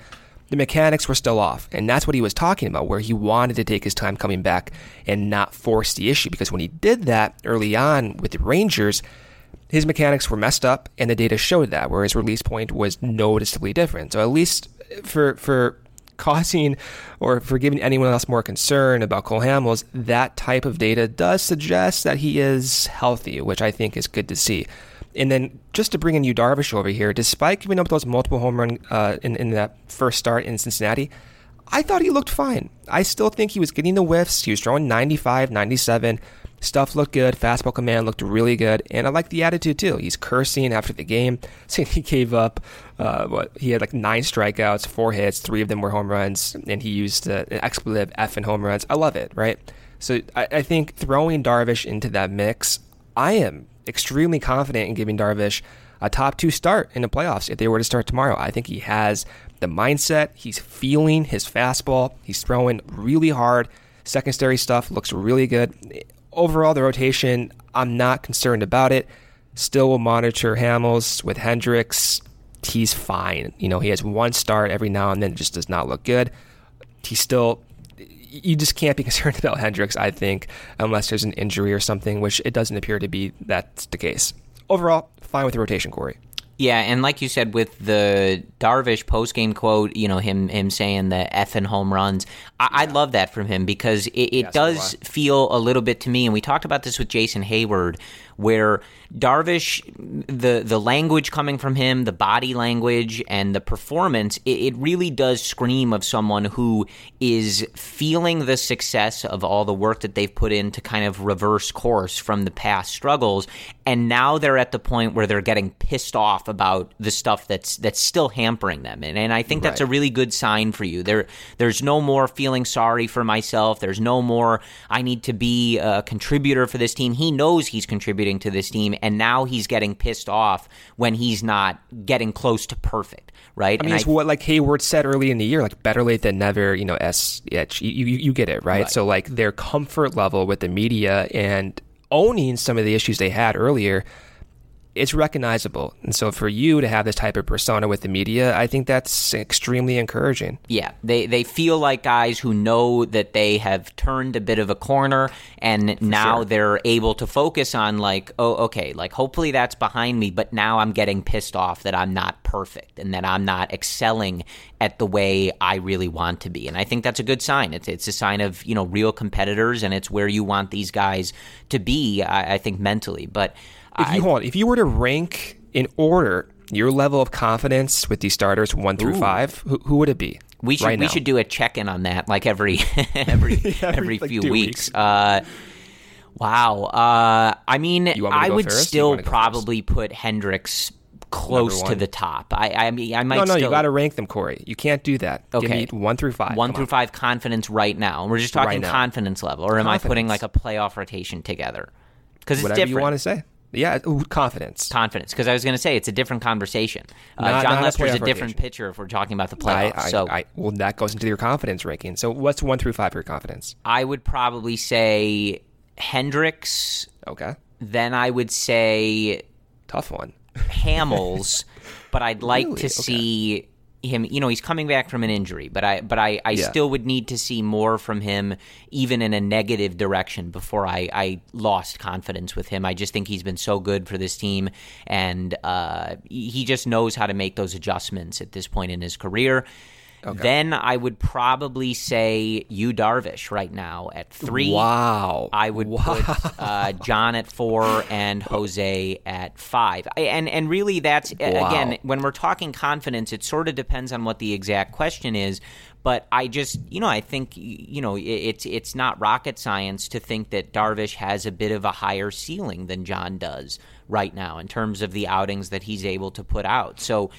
the mechanics were still off. And that's what he was talking about, where he wanted to take his time coming back and not force the issue. Because when he did that early on with the Rangers, his mechanics were messed up, and the data showed that, where his release point was noticeably different. So at least for for causing or for giving anyone else more concern about Cole Hamels, that type of data does suggest that he is healthy, which I think is good to see. And then just to bring in Yu Darvish over here, despite giving up those multiple home run uh, in, in that first start in Cincinnati, I thought he looked fine. I still think he was getting the whiffs. He was throwing 95, 97. Stuff looked good. Fastball command looked really good. And I like the attitude too. He's cursing after the game, <laughs> saying he gave up, uh, what, he had like nine strikeouts, four hits, three of them were home runs, and he used uh, an expletive F in home runs. I love it, right? So I, I think throwing Darvish into that mix, I am extremely confident in giving Darvish a top two start in the playoffs if they were to start tomorrow. I think he has the mindset. He's feeling his fastball. He's throwing really hard. Secondary stuff looks really good. Overall, the rotation, I'm not concerned about it. Still will monitor Hamels with Hendricks. He's fine. You know, he has one start every now and then, it just does not look good. He's still you just can't be concerned about Hendricks, I think, unless there's an injury or something, which it doesn't appear to be that's the case. Overall, fine with the rotation, Corey. Yeah, and like you said, with the Darvish post game quote, you know him him saying the effing home runs, I, yeah. I love that from him because it, it does feel a little bit to me, and we talked about this with Jason Heyward, where Darvish, the the language coming from him, the body language and the performance, it, it, really does scream of someone who is feeling the success of all the work that they've put in to kind of reverse course from the past struggles, and now they're at the point where they're getting pissed off about the stuff that's that's still hampering them, and, and I think that's right. a really good sign for you. There, there's no more feeling sorry for myself. There's no more I need to be a contributor for this team. He knows he's contributing to this team and now he's getting pissed off when he's not getting close to perfect, right? I mean, and it's I, what like Heyward said early in the year, like better late than never. You know, s you, you, you get it right? right? So like their comfort level with the media and owning some of the issues they had earlier it's recognizable. And so for you to have this type of persona with the media, I think that's extremely encouraging. Yeah, they they feel like guys who know that they have turned a bit of a corner and now sure. they're able to focus on like, oh, okay, like hopefully that's behind me, but now I'm getting pissed off that I'm not perfect and that I'm not excelling at the way I really want to be. And I think that's a good sign. It's it's a sign of, you know, real competitors and it's where you want these guys to be, I, I think mentally. But If I, you hold, if you were to rank in order your level of confidence with these starters one through five, who, who would it be? We should right we should do a check in on that like every <laughs> every <laughs> every, like, few weeks. weeks. Uh, wow. Uh, I mean, me I would first? Still probably put Hendricks close to the top. I I mean I might No, no, still, you got to rank them, Corey. You can't do that. Give Okay. me one through five. one Come through on. five confidence right now. And we're just talking Right confidence level, or am I putting like a playoff rotation together? Because it's Whatever different. you want to say. Yeah, ooh, confidence. confidence because I was going to say it's a different conversation. Uh, Not- Jon not a Lester's a playoff different pitcher if we're talking about the I, playoffs. I, so I, well, that goes into your confidence ranking. So, what's one through five for your confidence? I would probably say Hendricks. Okay, Then I would say tough one. Hamels, but I'd like Really? to Okay. see him. You know, he's coming back from an injury, but I but I, I Yeah. still would need to see more from him, even in a negative direction, before I, I lost confidence with him. I just think he's been so good for this team, and uh, he he just knows how to make those adjustments at this point in his career. Then I would probably say Yu Darvish right now at three. Wow, I would put uh, Jon at four and Jose at five. And and really, that's Wow. again when we're talking confidence, it sort of depends on what the exact question is. But I just, you know, I think you know it's it's not rocket science to think that Darvish has a bit of a higher ceiling than Jon does right now in terms of the outings that he's able to put out. So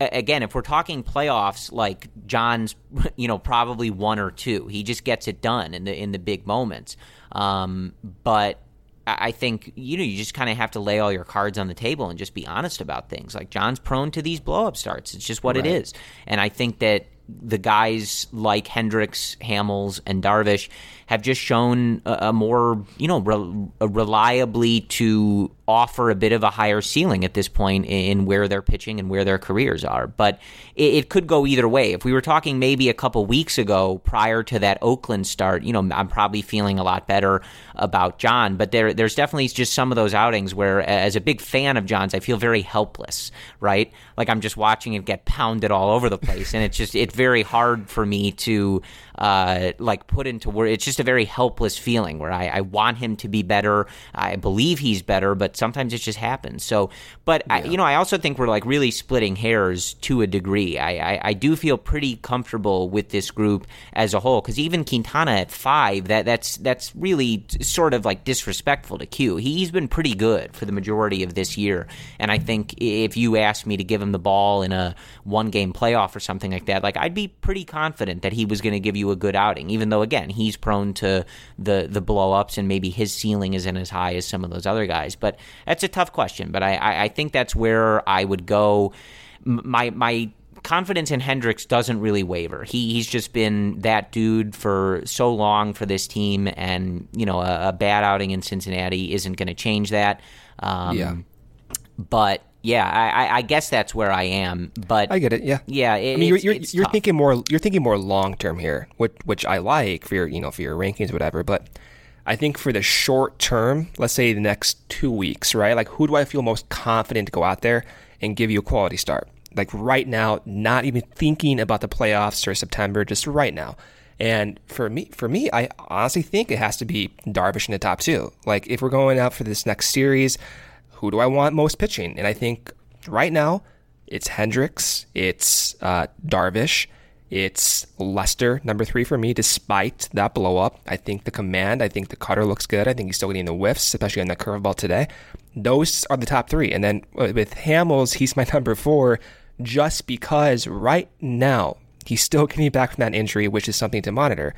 again, if we're talking playoffs, like Jon's, <laughs> you know, probably one or two. He just gets it done in the in the big moments. Um, but I I think you know you just kind of have to lay all your cards on the table and just be honest about things. Like Jon's prone to these blow up starts. It's just what it is. And I think that the guys like Hendricks, Hamels, and Darvish have just shown a, a more you know re- reliably to offer a bit of a higher ceiling at this point in where they're pitching and where their careers are. But it, it could go either way. If we were talking maybe a couple weeks ago prior to that Oakland start, you know, I'm probably feeling a lot better about Jon. But there, there's definitely just some of those outings where, as a big fan of Jon's, I feel very helpless, right? Like I'm just watching it get pounded all over the place, and it's just it's very hard for me to uh, like put into words. It's just a very helpless feeling where I, I want him to be better. I believe he's better, but sometimes it just happens. So, but I, you know, I also think we're like really splitting hairs to a degree. I, I, I do feel pretty comfortable with this group as a whole because even Quintana at five, that that's that's really sort of like disrespectful to Q. He's been pretty good for the majority of this year, and I think if you asked me to give him the ball in a one game playoff or something like that, like I'd be pretty confident that he was going to give you a good outing. Even though again he's prone to the the blow ups and maybe his ceiling isn't as high as some of those other guys. But that's a tough question. But I I, I think that's where I would go. My my confidence in Hendricks doesn't really waver. He he's just been that dude for so long for this team, and you know a, a bad outing in Cincinnati isn't going to change that. Um, Yeah. But yeah, I, I, guess that's where I am. But I get it. Yeah, yeah, it, I mean, you're you're, it's you're thinking more. You're thinking more long term here, which which I like for your you know for your rankings, whatever. But I think for the short term, let's say the next two weeks, right? Like, who do I feel most confident to go out there and give you a quality start? Like right now, not even thinking about the playoffs or September, just right now. And for me, for me, I honestly think it has to be Darvish in the top two. Like, if we're going out for this next series, who do I want most pitching? And I think right now, it's Hendricks, it's uh, Darvish, it's Lester, number three for me, despite that blow up. I think the command, I think the cutter looks good. I think he's still getting the whiffs, especially on the curveball today. Those are the top three. And then uh, with Hamels, he's my <laughs> number four just because right now he's still getting back from that injury, which is something to monitor.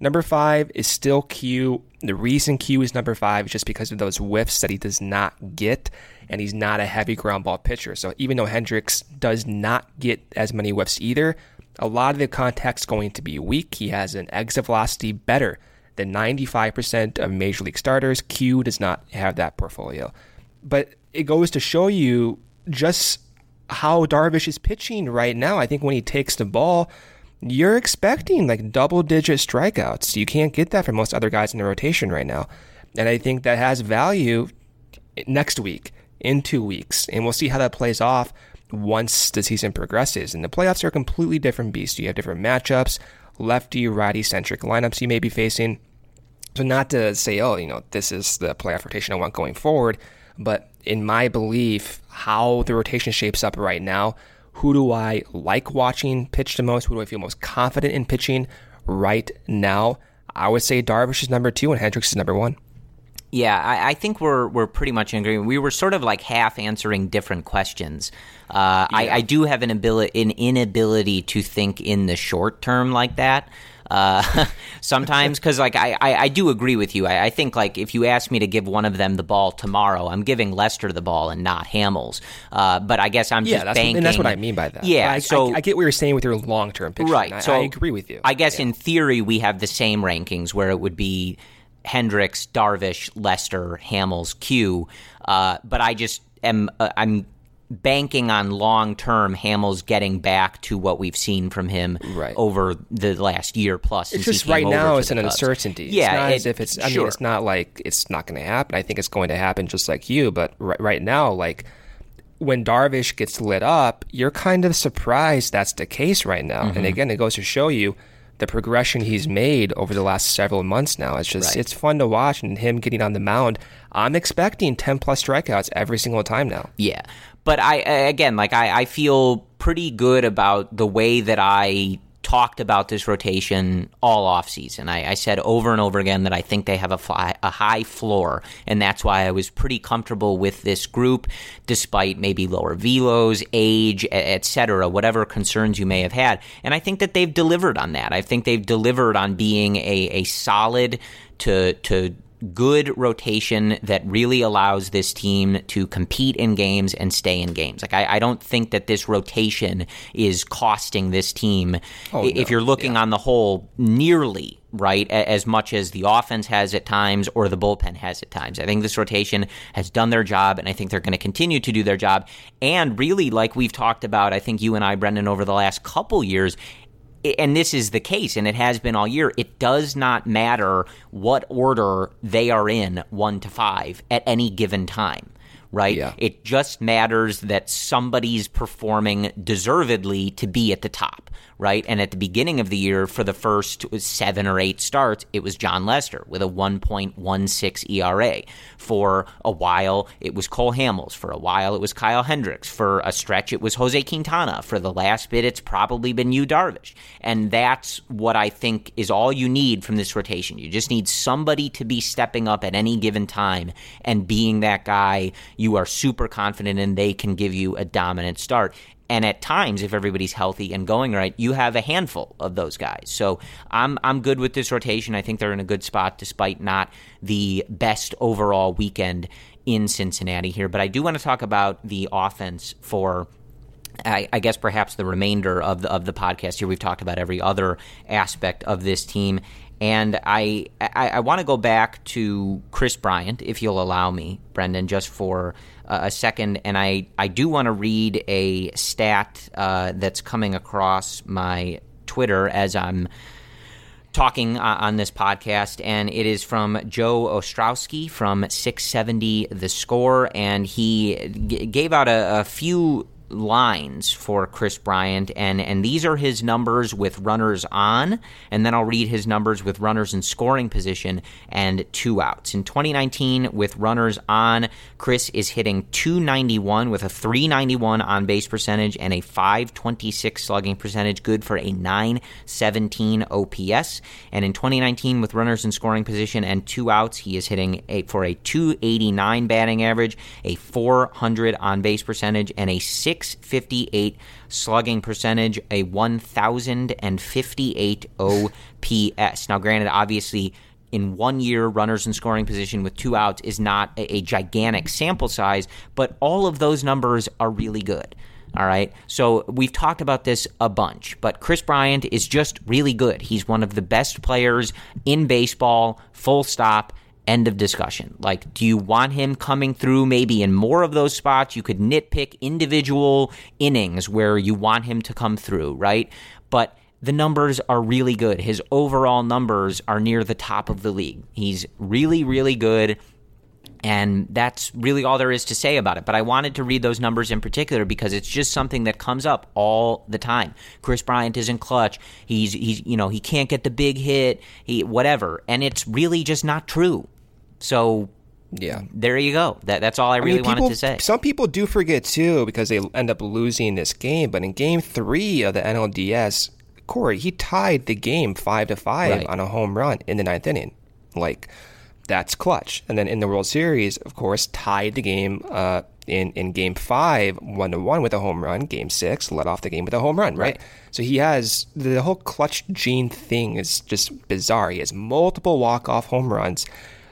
Number five is still Q. The reason Q is number five is just because of those whiffs that he does not get, and he's not a heavy ground ball pitcher. So even though Hendricks does not get as many whiffs either, a lot of the contact's going to be weak. He has an exit velocity better than 95% of major league starters. Q does not have that portfolio. But it goes to show you just how Darvish is pitching right now. I think when he takes the ball, you're expecting like double digit strikeouts. You can't get that from most other guys in the rotation right now. And I think that has value next week, in two weeks. And we'll see how that plays off once the season progresses. And the playoffs are a completely different beast. You have different matchups, lefty, righty centric lineups you may be facing. So, not to say, oh, you know, this is the playoff rotation I want going forward, but in my belief, how the rotation shapes up right now, who do I like watching pitch the most? Who do I feel most confident in pitching right now? I would say Darvish is number two and Hendricks is number one. Yeah, I, I, think we're we're pretty much in agreement. We were sort of like half answering different questions. Uh, yeah. I, I, do have an ability, an inability to think in the short term like that. Uh, <laughs> sometimes because like I, I, I, do agree with you. I, I, think like if you ask me to give one of them the ball tomorrow, I'm giving Lester the ball and not Hamels. Uh, but I guess I'm yeah, just that's banking. What, and that's what I mean by that. Yeah, so I, get what you're saying with your long term picture. Right. so I agree with you. I guess yeah. in theory we have the same rankings where it would be Hendricks, Darvish, Lester, Hamels, Q. Uh, but I just am uh, I'm banking on long term Hamels getting back to what we've seen from him right. over the last year plus. It's just right now it's an Cubs. uncertainty. Yeah, it's not it, as if it's. I sure. mean, it's not like it's not going to happen. I think it's going to happen just like you. But right, right now, like when Darvish gets lit up, you're kind of surprised that's the case right now. Mm-hmm. And again, it goes to show you the progression he's made over the last several months now. It's just right. it's fun to watch and him getting on the mound. I'm expecting 10 plus strikeouts every single time now. Yeah. But I again like I, I feel pretty good about the way that I talked about this rotation all offseason. I, I said over and over again that I think they have a, fly, a high floor, and that's why I was pretty comfortable with this group, despite maybe lower velos, age, etc., whatever concerns you may have had. And I think that they've delivered on that. I think they've delivered on being a, a solid to to good rotation that really allows this team to compete in games and stay in games. Like I, I don't think that this rotation is costing this team, oh, if no. you're looking yeah. on the whole, nearly right as much as the offense has at times or the bullpen has at times. I think this rotation has done their job, and I think they're going to continue to do their job. And really, like we've talked about, I think you and I, Brendan, over the last couple years and this is the case, and it has been all year, it does not matter what order they are in, one to five, at any given time, right? Yeah. It just matters that somebody's performing deservedly to be at the top, right? And at the beginning of the year, for the first seven or eight starts, it was Jon Lester with a 1.16 ERA. For a while, it was Cole Hamels. For a while, it was Kyle Hendricks. For a stretch, it was Jose Quintana. For the last bit, it's probably been Yu Darvish. And that's what I think is all you need from this rotation. You just need somebody to be stepping up at any given time and being that guy you are super confident in they can give you a dominant start. And at times, if everybody's healthy and going right, you have a handful of those guys. So I'm I'm good with this rotation. I think they're in a good spot despite not the best overall weekend in Cincinnati here. But I do want to talk about the offense for I, I, guess perhaps the remainder of the of the podcast here. We've talked about every other aspect of this team, and I I, I want to go back to Kris Bryant, if you'll allow me, Brendan, just for uh, a second. And I I do want to read a stat uh, that's coming across my Twitter as I'm talking uh, on this podcast, and it is from Joe Ostrowski from 670 The Score, and he g- gave out a, a few lines for Kris Bryant, and and these are his numbers with runners on, and then I'll read his numbers with runners in scoring position and two outs. In 2019, with runners on, Kris is hitting 291 with a 391 on base percentage and a 526 slugging percentage, good for a 917 OPS. And in 2019, with runners in scoring position and two outs, he is hitting a, for a 289 batting average, a 400 on base percentage, and a 658 slugging percentage, a 1058 OPS. Now, granted, obviously, in one year, runners in scoring position with two outs is not a, a gigantic sample size, but all of those numbers are really good. All right. So we've talked about this a bunch, but Kris Bryant is just really good. He's one of the best players in baseball, full stop. End of discussion. Like, do you want him coming through maybe in more of those spots? You could nitpick individual innings where you want him to come through, right? But the numbers are really good. His overall numbers are near the top of the league. He's really, really good. And that's really all there is to say about it. But I wanted to read those numbers in particular because it's just something that comes up all the time. Kris Bryant isn't clutch. He's he's you know, he can't get the big hit, he whatever. And it's really just not true. So Yeah. there you go. That that's all I really people, wanted to say. Some people do forget too because they end up losing this game. But in Game Three of the NLDS, Corey he tied the game five to five Right. on a home run in the ninth inning. Like that's clutch. And then in the World Series, of course, tied the game uh, in in Game Five one to one with a home run. Game Six led off the game with a home run. Right. Right. So he has the whole clutch gene thing is just bizarre. He has multiple walk off home runs.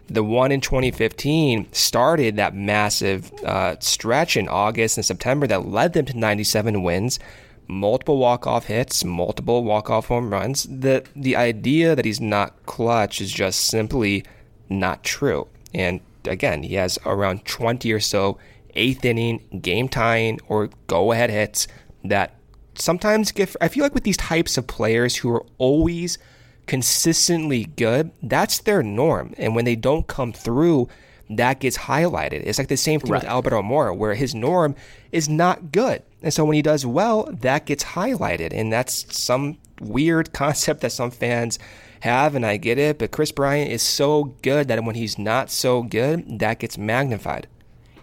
The one in 2015 started that massive uh, stretch in August and September that led them to 97 wins, multiple walk-off hits, multiple walk-off home runs. The the idea that he's not clutch is just simply not true. And again, he has around 20 or so eighth inning, game tying, or go ahead hits that sometimes get. I feel like with these types of players who are always consistently good, that's their norm. And when they don't come through, that gets highlighted. It's like the same thing with Right. Albert Almora, where his norm is not good. And so when he does well, that gets highlighted. And that's some weird <laughs> concept that some fans have, and I get it. But Kris Bryant is so good that when he's not so good, that gets magnified.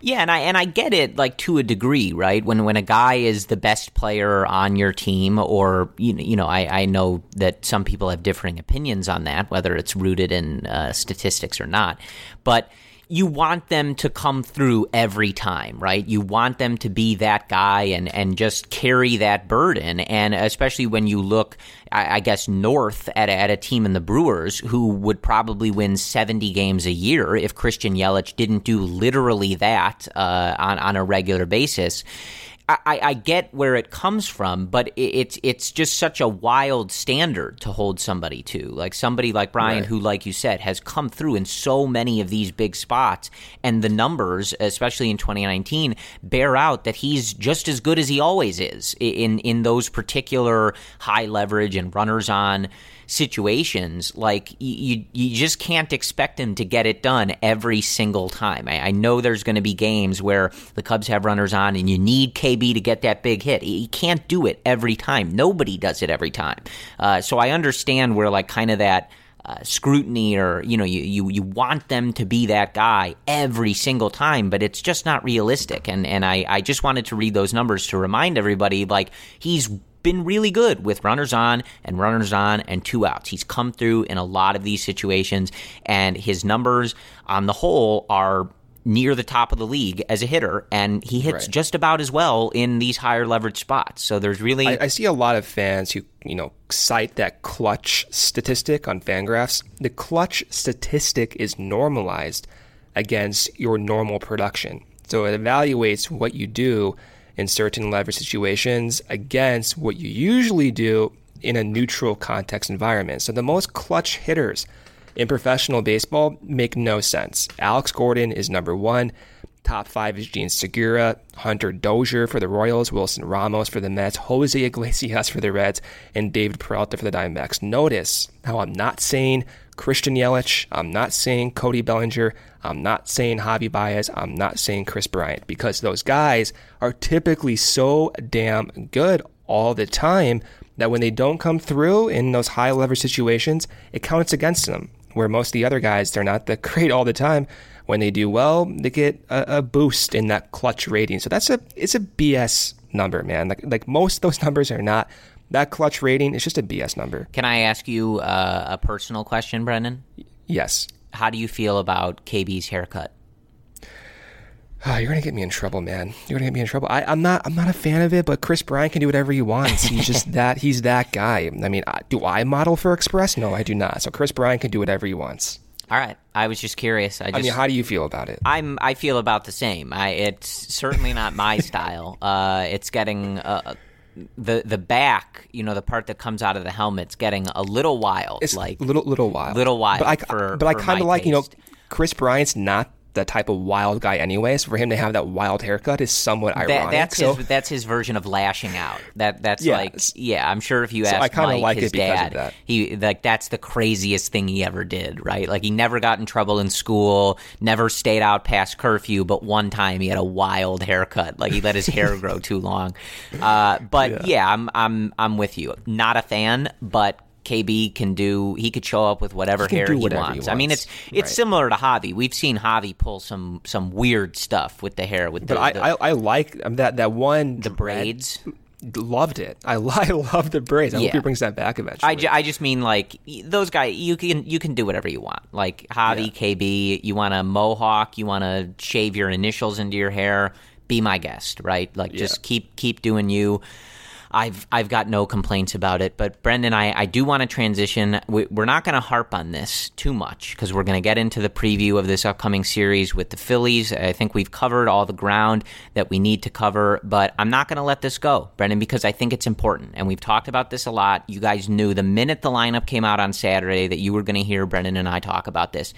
Yeah, and I and I get it like to a degree, right? When when a guy is the best player on your team, or you know, you know, I, I know that some people have differing opinions on that, whether it's rooted in uh, statistics or not, but you want them to come through every time, right? You want them to be that guy and and just carry that burden, and especially when you look, I, I guess, north at at a team in the Brewers who would probably win seventy games a year if Christian Yelich didn't do literally that uh, on on a regular basis. I, I get where it comes from, but it, it's it's just such a wild standard to hold somebody to. Like somebody like Brian, Right. who, like you said, has come through in so many of these big spots, and the numbers, especially in 2019, bear out that he's just as good as he always is in in those particular high leverage and runners on situations. Like you, you just can't expect him to get it done every single time. I, I know there's going to be games where the Cubs have runners on, and you need KB to get that big hit. He can't do it every time. Nobody does it every time. Uh, so I understand where like kind of that. Uh, scrutiny or you know you, you you want them to be that guy every single time but it's just not realistic and and I, I just wanted to read those numbers to remind everybody like he's been really good with runners on and runners on and two outs. He's come through in a lot of these situations, and his numbers on the whole are near the top of the league as a hitter, and he hits Right. just about as well in these higher leverage spots. So there's really I, I see a lot of fans who, you know, cite that clutch statistic on Fangraphs. The clutch statistic is normalized against your normal production. So it evaluates what you do in certain leverage situations against what you usually do in a neutral context environment. So the most clutch hitters in professional baseball make no sense. Alex Gordon is number one. Top five is Jean Segura, Hunter Dozier for the Royals, Wilson Ramos for the Mets, Jose Iglesias for the Reds, and David Peralta for the Diamondbacks. Notice how I'm not saying Christian Yelich, I'm not saying Cody Bellinger, I'm not saying Javy Baez, I'm not saying Kris Bryant, because those guys are typically so damn good all the time that when they don't come through in those high leverage situations, it counts against them. Where most of the other guys, they're not that <laughs> great all the time. When they do well, they get a, a boost in that clutch rating. So that's a it's a BS number, man. Like like most those <laughs> numbers are not. That clutch rating is just a BS number. Can I ask you uh, a personal question, Brendan? Yes. How do you feel about KB's haircut? Ah, you're gonna get me in trouble, man. You're gonna get me in trouble. I, I'm not. I'm not a fan of it, but Kris Bryant can do whatever he wants. He's just <laughs> that. He's that guy. I mean, I- do I model for Express? No, I do not. So Kris Bryant can do whatever he wants. All right, I was just curious. I just I mean, how do you feel about it? I'm I feel about the same. I it's certainly not my <laughs> style. Uh, it's getting uh, the the back, you know, the part that comes out of the helmet's getting a little wild. It's like little little wild. little wild But I, for- but I kind of like you know. Kris Bryant's not the type of wild guy anyway. So for him to have that wild haircut is somewhat That, ironic. that's so, his that's his version of lashing out. That that's Yeah. like yeah. I'm sure if you So ask kinda Mike, like his it because of dad, that. he like that's the craziest thing he ever did. Right? Like he never got in trouble in school, never stayed out past curfew, but one time he had a wild haircut. Like he let his hair <laughs> grow too long. Uh, but yeah. I'm I'm I'm with you. Not a fan, but. KB can do. He could show up with whatever He hair he whatever wants. he I mean, it's it's Right. similar to Javy. We've seen Javy pull some some weird stuff with the hair. With but I, the, I I like that that one the braids. Loved it. I, <laughs> I love the braids. I Yeah. hope he brings that back eventually. I, ju- I just mean like those guys. You can you can do whatever you want. Like Javy, KB, you want a mohawk, you want to shave your initials into your hair. Be my guest, right? Like just keep keep doing you. I've I've got no complaints about it. But Brendan, I, I do want to transition. We, we're not going to harp on this too much because we're going to get into the preview of this upcoming series with the Phillies. I think we've covered all the ground that we need to cover, but I'm not going to let this go, Brendan, because I think it's important. And we've talked about this a lot. You guys knew the minute the lineup came out on Saturday that you were going to hear Brendan and I talk about this.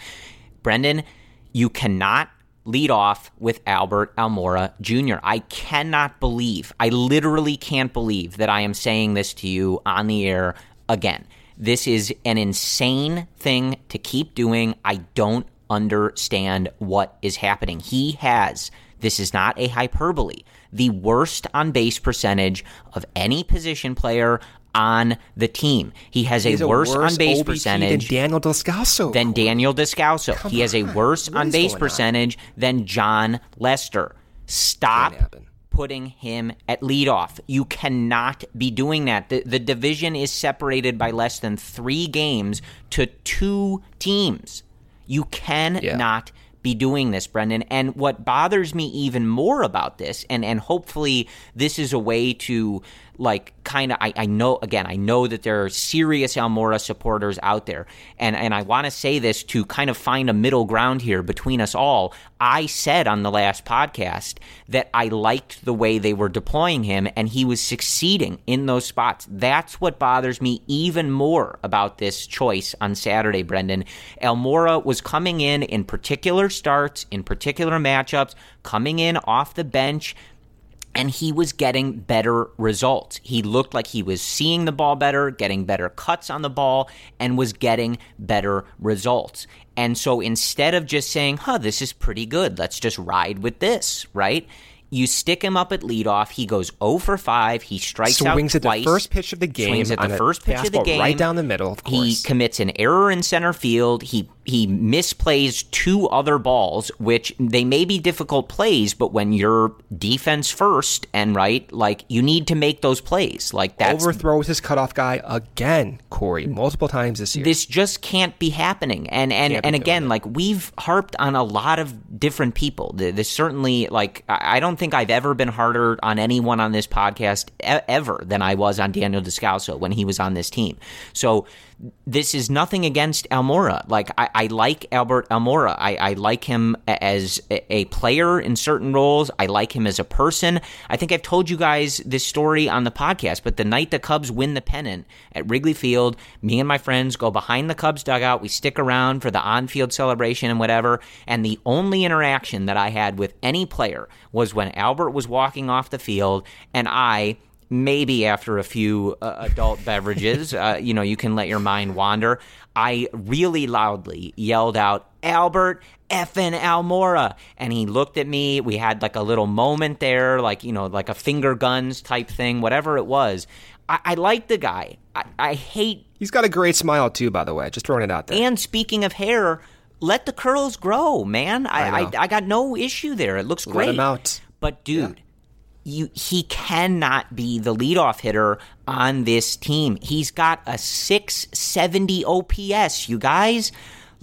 Brendan, you cannot lead off with Albert Almora Jr. I cannot believe, I literally can't believe that I am saying this to you on the air again. This is an insane thing to keep doing. I don't understand what is happening. He has, this is not a hyperbole, the worst on base percentage of any position player on the team. He has a He's worse worse on base OBP than percentage Daniel Descalso. than Daniel Descalso. he has a worse What on base going on? percentage than Jon Lester. Stop putting him at leadoff. You cannot be doing that. The, the division is separated by less than three games to two teams. You cannot be doing this, Brendan. And what bothers me even more about this, and, and hopefully this is a way to like kind of I, I know again I know that there are serious Almora supporters out there. And and I want to say this to kind of find a middle ground here between us all. I said on the last podcast that I liked the way they were deploying him and he was succeeding in those spots. That's what bothers me even more about this choice on Saturday Brendan. Almora was coming in in particular starts in particular matchups coming in off the bench and he was getting better results. He looked like he was seeing the ball better, getting better cuts on the ball, and was getting better results. And so instead of just saying, huh, this is pretty good, let's just ride with this, right? You stick him up at leadoff. He goes 0 for 5. He strikes Swings out at the first pitch of the game. Swings at the first pitch of the game. Right down the middle, of He commits an error in center field. He he misplays two other balls, which they may be difficult plays, but when you're defense first and right, like you need to make those plays. Like that Overthrows his cutoff guy again, Corey, multiple times this year. this just can't be happening and and Can't and again like we've harped on a lot of different people Th- this certainly like i I don't think i've ever been harder on anyone on this podcast e- ever than i was on daniel descalso when he was on this team so this is nothing against Almora. Like I, I like Albert Almora. I, I like him as a a player in certain roles. I like him as a person. I think I've told you guys this story on the podcast. But the night the Cubs win the pennant at Wrigley Field, me and my friends go behind the Cubs dugout. We stick around for the on-field celebration and whatever. And the only interaction that I had with any player was when Albert was walking off the field, and I maybe after a few uh, adult beverages, uh, you know, you can let your mind wander. I really loudly yelled out, Albert effin' Almora. And he looked at me. We had like a little moment there, like, you know, like a finger guns type thing, whatever it was. I, I like the guy. I, I hate. He's got a great smile too, by the way. Just throwing it out there. And speaking of hair, let the curls grow, man. I, I I. I, got no issue there. It looks Let great. out. But dude, you he cannot be the leadoff hitter on this team. He's got a 670 OPS, you guys.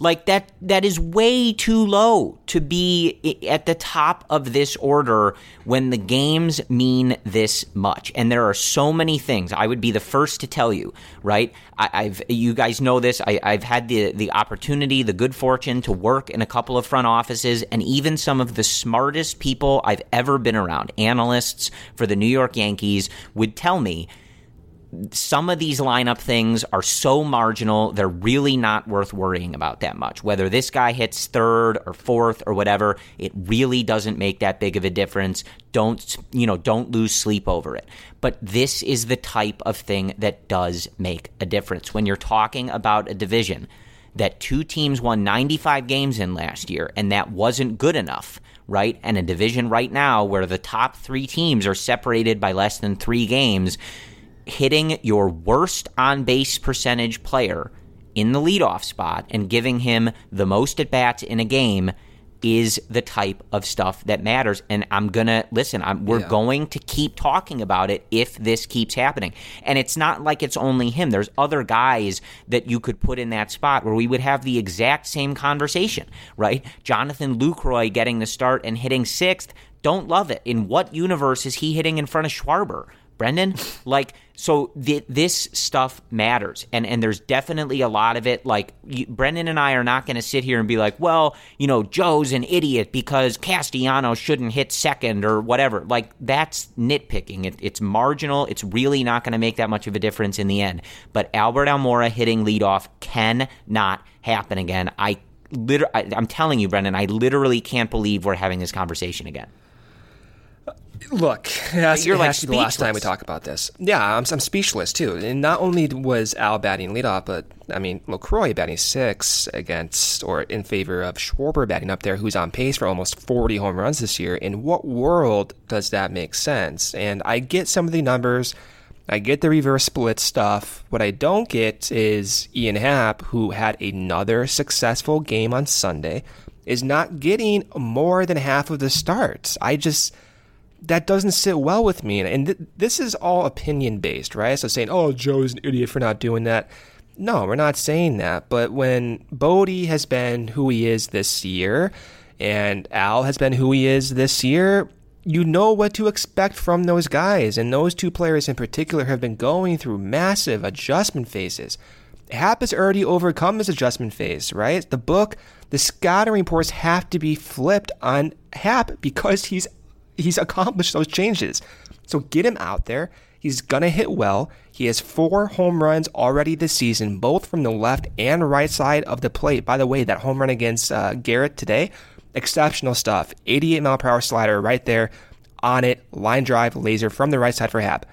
Like that that is way too low to be at the top of this order when the games mean this much. And there are so many things. I would be the first to tell you, right? I, I've you guys know this. I, I've had the the opportunity, the good fortune to work in a couple of front offices, and even some of the smartest people I've ever been around, analysts for the New York Yankees, would tell me some of these lineup things are so marginal, they're really not worth worrying about that much. Whether this guy hits third or fourth or whatever, it really doesn't make that big of a difference. Don't, you know, don't lose sleep over it. But this is the type of thing that does make a difference. When you're talking about a division that two teams won 95 games in last year, and that wasn't good enough right? And a division right now where the top three teams are separated by less than three games, hitting your worst on base percentage player in the leadoff spot and giving him the most at bats in a game is the type of stuff that matters. And I'm gonna listen. I'm, we're yeah. going to keep talking about it if this keeps happening. And it's not like it's only him. There's other guys that you could put in that spot where we would have the exact same conversation, right? Jonathan Lucroy getting the start and hitting sixth. Don't love it. In what universe is he hitting in front of Schwarber? Brendan. Like, so th- this stuff matters, and and there's definitely a lot of it. Like, you, Brendan and I are not going to sit here and be like, well, you know, Joe's an idiot because Castellano shouldn't hit second or whatever. Like, that's nitpicking. It, it's marginal. It's really not going to make that much of a difference in the end. But Albert Almora hitting leadoff cannot happen again. I. Liter- I, I'm telling you, Brendan, I literally can't believe we're having this conversation again. Look, has, you're like the last time we talk about this. Yeah, I'm, I'm speechless too. And not only was Al batting leadoff, but I mean Lucroy batting six against or in favor of Schwarber batting up there, who's on pace for almost 40 home runs this year. In what world does that make sense? And I get some of the numbers. I get the reverse split stuff. What I don't get is Ian Happ, who had another successful game on Sunday, is not getting more than half of the starts. I just that doesn't sit well with me. And, th- this is all opinion based, right? So saying, oh, Joe's an idiot for not doing that. No, we're not saying that. But when Bote has been who he is this year, and Al has been who he is this year, you know what to expect from those guys. And those two players in particular have been going through massive adjustment phases. Happ has already overcome his adjustment phase, right? The book, the scouting reports have to be flipped on Happ because he's he's accomplished those changes. So get him out there. He's going to hit well. He has four home runs already this season, both from the left and right side of the plate. By the way, that home run against uh, Garrett today, exceptional stuff. 88 mile per hour slider right there on it, line drive, laser from the right side for Happ.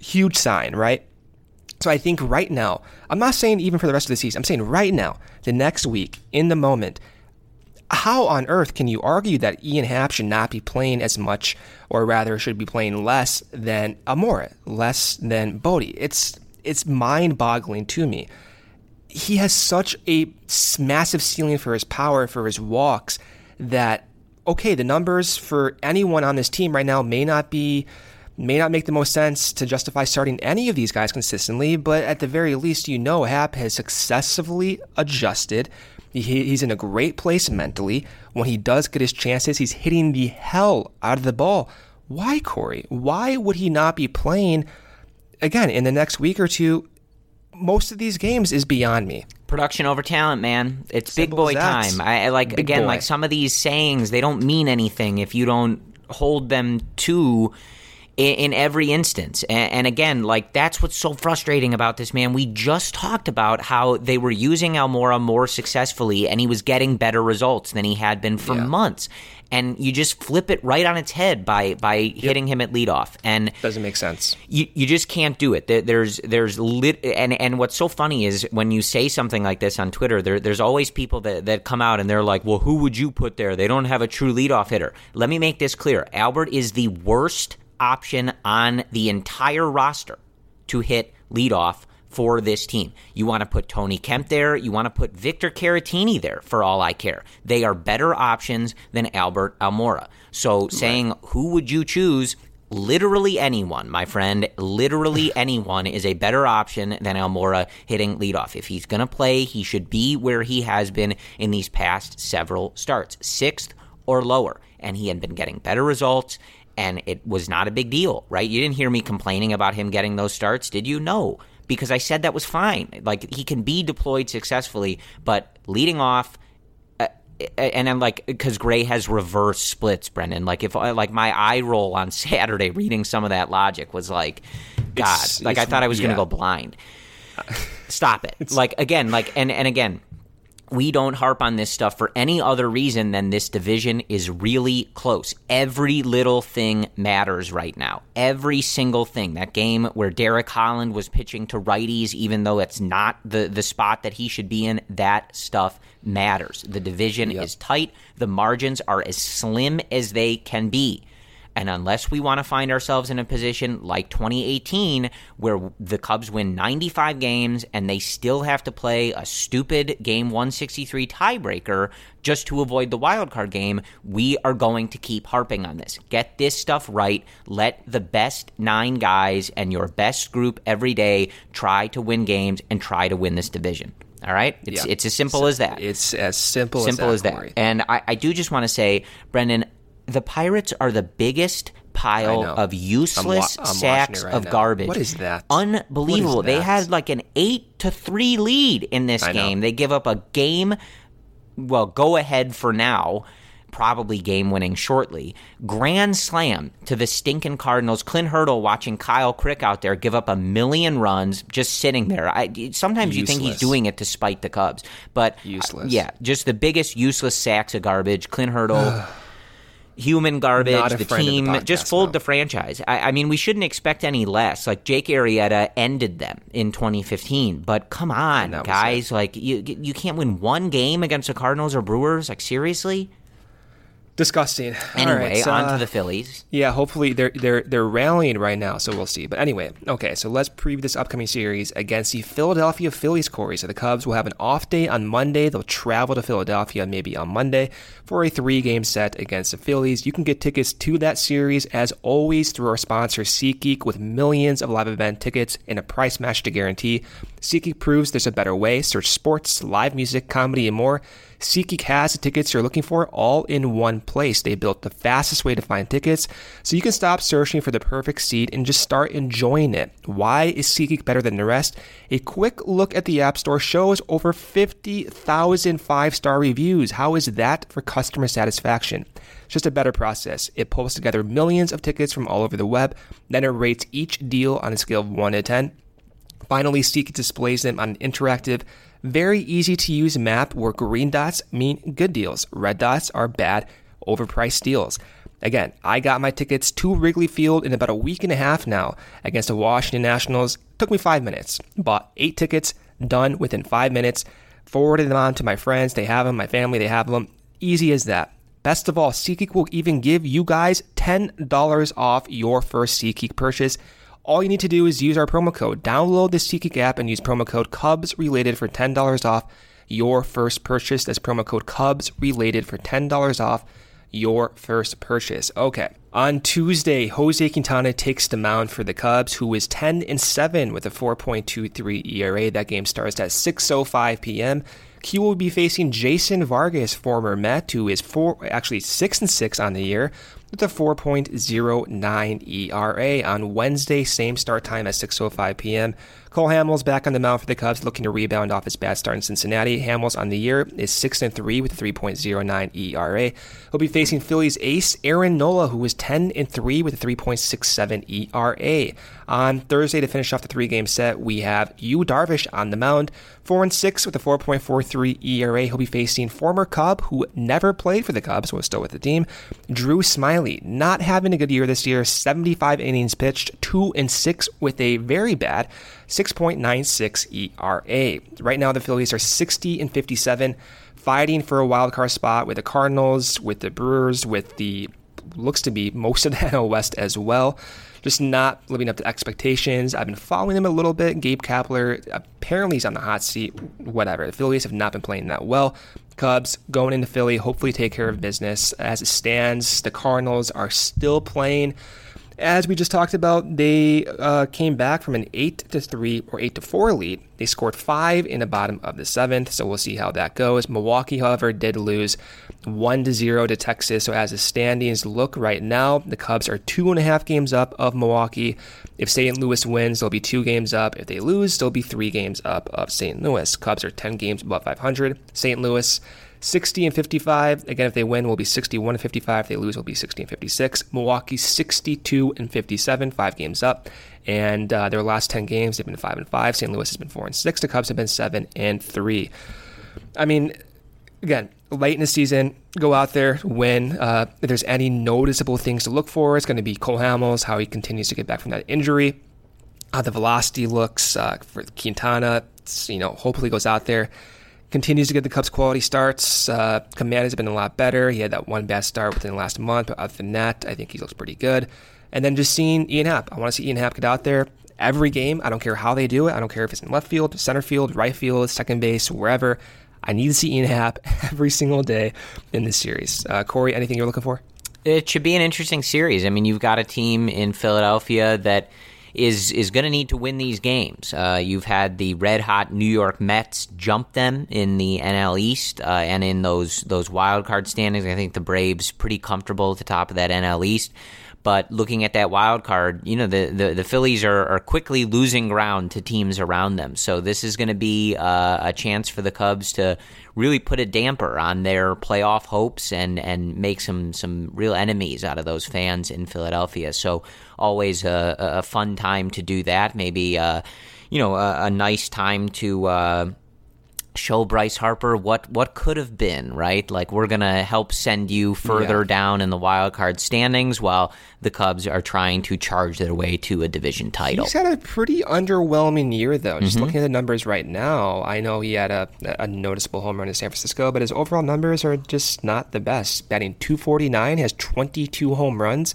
Huge sign, right? So I think right now, I'm not saying even for the rest of the season, I'm saying right now, the next week, in the moment, how on earth can you argue that Ian Happ should not be playing as much, or rather should be playing less than Almora, less than Bote? It's it's mind-boggling to me. He has such a massive ceiling for his power, for his walks, that okay, the numbers for anyone on this team right now may not be may not make the most sense to justify starting any of these guys consistently, but at the very least, you know Happ has successfully adjusted he, he's in a great place mentally. When he does get his chances, he's hitting the hell out of the ball. Why, Corey? Why would he not be playing again in the next week or two? Most of these games is beyond me. Production over talent, man. It's Simple big boy time. I, like big again, boy. like some of these sayings, they don't mean anything if you don't hold them to in, in every instance. And, and, again, like that's what's so frustrating about this man. We just talked about how they were using Almora more successfully, and he was getting better results than he had been for yeah. months. And you just flip it right on its head by by yep. hitting him at leadoff, and doesn't make sense. You you just can't do it. There's there's lit and and what's so funny is when you say something like this on Twitter, there there's always people that that come out and they're like, well, who would you put there? They don't have a true leadoff hitter. Let me make this clear. Albert is the worst option on the entire roster to hit leadoff for this team. You want to put Tony Kemp there. You want to put Victor Caratini there for all I care. They are better options than Albert Almora. So right. saying who would you choose? Literally anyone, my friend. Literally <laughs> anyone is a better option than Almora hitting leadoff. If he's going to play, he should be where he has been in these past several starts, sixth or lower. And he had been getting better results and it was not a big deal, right? You didn't hear me complaining about him getting those starts, did you? No, because I said that was fine. Like he can be deployed successfully, but leading off uh, and I'm like, because Gray has reverse splits, Brendan. Like if like my eye roll on <laughs> Saturday, reading some of that logic was like, God. It's- like I thought I was going to go blind. Stop it. <laughs> like again, like and and again, we don't harp on this stuff for any other reason than this division is really close. Every little thing matters right now. Every single thing. That game where Derek Holland was pitching to righties, even though it's not the, the spot that he should be in, that stuff matters. The division is tight. The margins are as slim as they can be. And unless we want to find ourselves in a position like 2018, where the Cubs win 95 games and they still have to play a stupid game 163 tiebreaker just to avoid the wild card game, we are going to keep harping on this. Get this stuff right. Let the best nine guys and your best group every day try to win games and try to win this division. All right? It's, Yeah. it's as simple as that It's as simple, simple as that. Corey. And I, I do just want to say, Brendan, the Pirates are the biggest pile of useless I'm wa- I'm sacks right of now. garbage. What is that? Unbelievable. Is They had like an eight to three lead in this I know. game. They give up a game, well, go ahead for now. Probably game winning shortly. Grand slam to the stinking Cardinals. Clint Hurdle watching Kyle Crick out there give up a million runs just sitting there. I, sometimes you think he's doing it to spite the Cubs, but uh, Useless. yeah, just the biggest useless sacks of garbage. Clint Hurdle, <sighs> <sighs> human garbage. The the team podcast, just fold no. the franchise. I, I mean, we shouldn't expect any less. Like Jake Arrieta ended them in 2015, but come on, guys! Like you, you can't win one game against the Cardinals or Brewers. Like seriously. Disgusting. Anyway, right, on uh, to the Phillies. Yeah, hopefully they're they're they're rallying right now, so we'll see. But anyway, okay, so let's preview this upcoming series against the Philadelphia Phillies, Corey. So the Cubs will have an off day on Monday. They'll travel to Philadelphia maybe on Monday for a three-game set against the Phillies. You can get tickets to that series as always through our sponsor SeatGeek with millions of live event tickets and a price match to guarantee. SeatGeek proves there's a better way. Search sports, live music, comedy, and more. SeatGeek has the tickets you're looking for all in one place. They built the fastest way to find tickets so you can stop searching for the perfect seat and just start enjoying it. Why is SeatGeek better than the rest? A quick look at the App Store shows over 50,000 five star reviews. How is that for customer satisfaction? It's just a better process. It pulls together millions of tickets from all over the web, then it rates each deal on a scale of 1 to 10. Finally, SeatGeek displays them on an interactive, very easy to use map where green dots mean good deals, red dots are bad, overpriced deals. Again, I got my tickets to Wrigley Field in about a week and a half now against the Washington Nationals. Took me five minutes. Bought eight tickets, done within five minutes. Forwarded them on to my friends. They have them. My family, they have them. Easy as that. Best of all, SeatGeek will even give you guys $10 off your first SeatGeek purchase. All you need to do is use our promo code. Download the SeatGeek app and use promo code Cubs related for $10 off your first purchase. That's promo code Cubs related for $10 off your first purchase. Okay. On Tuesday, Jose Quintana takes the mound for the Cubs, who is 10 and 7 with a 4.23 ERA. That game starts at 6:05 p.m. Q will be facing Jason Vargas, former Met, who is four, actually six and six on the year, with a 4.09 ERA on Wednesday. Same start time at 6:05 p.m. Cole Hamels back on the mound for the Cubs, looking to rebound off his bad start in Cincinnati. Hamels on the year is six and three with a 3.09 ERA. He'll be facing Phillies ace Aaron Nola, who is 10 and three with a 3.67 ERA. On Thursday to finish off the three-game set, we have Yu Darvish on the mound, four and six with a 4.43 ERA. He'll be facing former Cub who never played for the Cubs, was still with the team, Drew Smyly. Not having a good year this year, 75 innings pitched, two and six with a very bad 6.96 ERA. Right now, the Phillies are 60 and 57, fighting for a wild card spot with the Cardinals, with the Brewers, with the looks to be most of the <laughs> NL West as well. Just not living up to expectations. I've been following them a little bit. Gabe Kapler, apparently he's on the hot seat. Whatever. The Phillies have not been playing that well. Cubs going into Philly, hopefully take care of business. As it stands, the Cardinals are still playing. As we just talked about, they uh, came back from an eight to three or eight to four lead. They scored five in the bottom of the seventh, so we'll see how that goes. Milwaukee, however, did lose one to zero to Texas. So as the standings look right now, the Cubs are two and a half games up of Milwaukee. If St. Louis wins, they'll be two games up. If they lose, they'll be three games up of St. Louis. Cubs are ten games above 500. St. Louis. 60 and 55. Again, if they win, will be 61 and 55. If they lose, will be 60 and 56. Milwaukee 62 and 57, five games up. And uh, their last 10 games, they've been 5 and 5. St. Louis has been 4 and 6. The Cubs have been 7 and 3. I mean, again, late in the season, go out there, win. Uh, if there's any noticeable things to look for, it's going to be Cole Hamels, how he continues to get back from that injury. Uh, the velocity looks uh, for Quintana, you know, hopefully goes out there, continues to get the Cubs quality starts. Uh, command has been a lot better. He had that one bad start within the last month, but other than that, I think he looks pretty good. And then just seeing Ian Happ. I want to see Ian Happ get out there every game. I don't care how they do it. I don't care if it's in left field, center field, right field, second base, wherever. I need to see Ian Happ <laughs> every single day in this series. Uh, Corey, anything you're looking for? It should be an interesting series. I mean, you've got a team in Philadelphia that is is going to need to win these games. Uh, you've had the red hot New York Mets jump them in the NL East uh, and in those those wild card standings. I think the Braves pretty comfortable at the top of that NL East. But looking at that wild card, you know, the, the, the Phillies are, are quickly losing ground to teams around them. So this is going to be uh, a chance for the Cubs to really put a damper on their playoff hopes and, and make some, some real enemies out of those fans in Philadelphia. So always a, a fun time to do that. Maybe, uh, you know, a, a, nice time to. Uh, show Bryce Harper what what could have been, right? Like we're gonna help send you further yeah. down in the wild card standings while the Cubs are trying to charge their way to a division title. He's had a pretty underwhelming year though. Just mm-hmm. looking at the numbers right now, I know he had a, a noticeable home run in San Francisco, but his overall numbers are just not the best. Batting 249, has 22 home runs,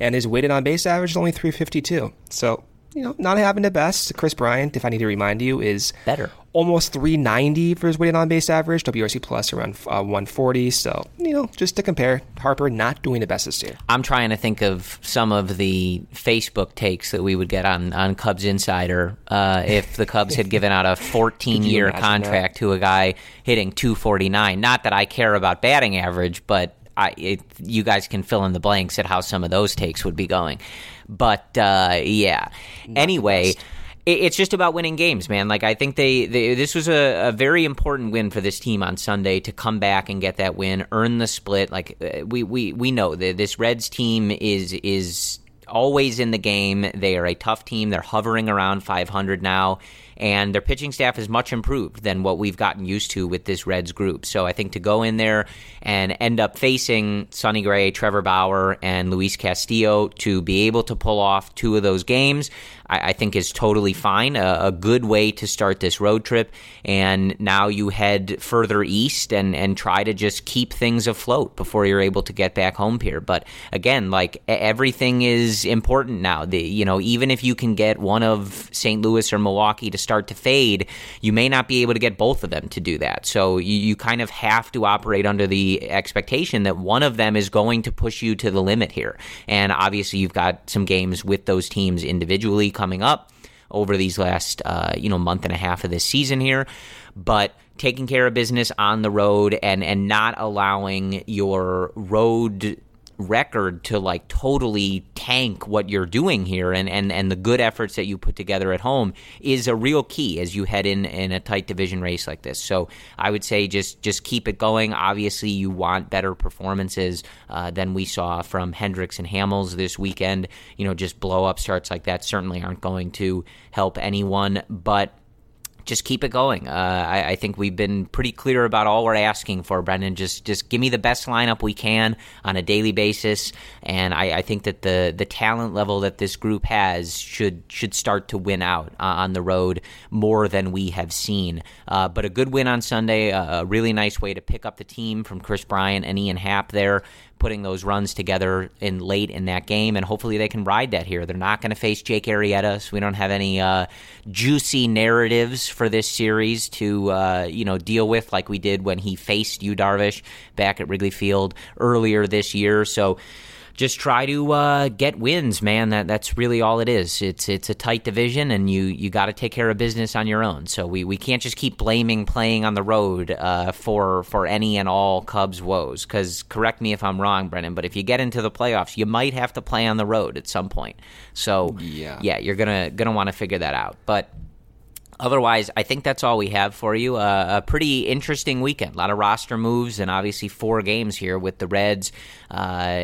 and his weighted on base average is only 352. So you know, not having the best. Kris Bryant, if I need to remind you, is better. Almost 390 for his weighted on base average, WRC plus around uh, 140. So, you know, just to compare, Harper not doing the best this year. I'm trying to think of some of the Facebook takes that we would get on, on Cubs Insider uh, if the Cubs had given out a <laughs> 14 year contract that? to a guy hitting 249. Not that I care about batting average, but I, it, you guys can fill in the blanks at how some of those takes would be going. But uh, yeah. Not anyway it's just about winning games, man. Like I think they, they this was a, a, very important win for this team on Sunday to come back and get that win, earn the split. Like uh, we we we know that this Reds team is is always in the game. They are a tough team. They're hovering around 500 now and their pitching staff is much improved than what we've gotten used to with this Reds group. So I think to go in there and end up facing Sonny Gray, Trevor Bauer, and Luis Castillo to be able to pull off two of those games, I, I think is totally fine. A, a, good way to start this road trip. And now you head further east and, and try to just keep things afloat before you're able to get back home here. But again, like everything is important now. The, you know, even if you can get one of St. Louis or Milwaukee to start to fade, you may not be able to get both of them to do that. So you, you kind of have to operate under the expectation that one of them is going to push you to the limit here. And obviously, you've got some games with those teams individually coming up over these last uh, you know month and a half of this season here, but taking care of business on the road and and not allowing your road record to like totally tank what you're doing here and, and, and the good efforts that you put together at home is a real key as you head in in a tight division race like this. So I would say just just keep it going. Obviously, you want better performances uh, than we saw from Hendricks and Hamels this weekend. You know, just blow up starts like that certainly aren't going to help anyone, but just keep it going. Uh, I, I, think we've been pretty clear about all we're asking for, Brendan. Just just give me the best lineup we can on a daily basis, and I, I think that the the talent level that this group has should should start to win out uh, on the road more than we have seen. Uh, but a good win on Sunday, a really nice way to pick up the team from Kris Bryant and Ian Happ there putting those runs together in late in that game, and hopefully they can ride that here. They're not going to face Jake Arrieta, so we don't have any uh, juicy narratives for this series to uh, you know deal with like we did when he faced Yu Darvish back at Wrigley Field earlier this year. So just try to uh, get wins, man. That that's really all it is. It's it's a tight division, and you you got to take care of business on your own. So we, we can't just keep blaming playing on the road uh, for for any and all Cubs woes. Because correct me if I'm wrong, Brennan, but if you get into the playoffs, you might have to play on the road at some point. So yeah, yeah, you're gonna gonna want to figure that out. But Otherwise, I think that's all we have for you. Uh, a pretty interesting weekend. A lot of roster moves and obviously four games here with the Reds uh,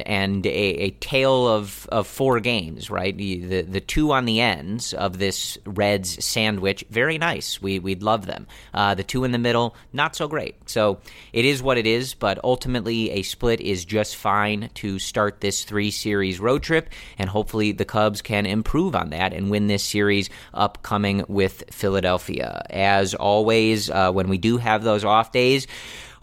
and a, a, tale of, of four games, right? The, the two on the ends of this Reds sandwich, very nice. We, we'd love them. Uh, the two in the middle, not so great. So it is what it is, but ultimately a split is just fine to start this three series road trip, and hopefully the Cubs can improve on that and win this series upcoming with Philadelphia. Philadelphia. As always, uh, when we do have those off days,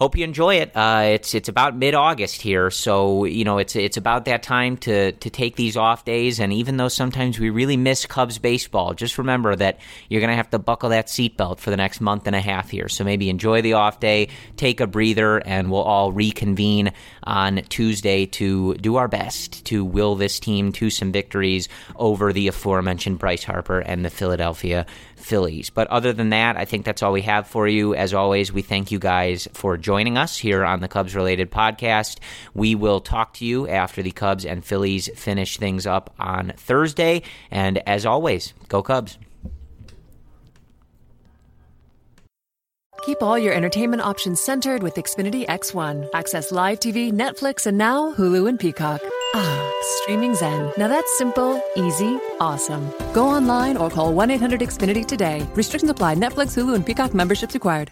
hope you enjoy it. Uh, it's it's about mid August here, so you know it's it's about that time to to take these off days. And even though sometimes we really miss Cubs baseball, just remember that you're gonna have to buckle that seatbelt for the next month and a half here. So maybe enjoy the off day, take a breather, and we'll all reconvene on Tuesday to do our best to will this team to some victories over the aforementioned Bryce Harper and the Philadelphia Phillies. But other than that, I think that's all we have for you. As always, we thank you guys for joining us here on the Cubs related podcast. We will talk to you after the Cubs and Phillies finish things up on Thursday. And as always, go Cubs. Keep all your entertainment options centered with Xfinity X1. Access live TV, Netflix, and now Hulu and Peacock. Ah, streaming Zen. Now that's simple, easy, awesome. Go online or call 1 800 Xfinity today. Restrictions apply. Netflix, Hulu, and Peacock memberships required.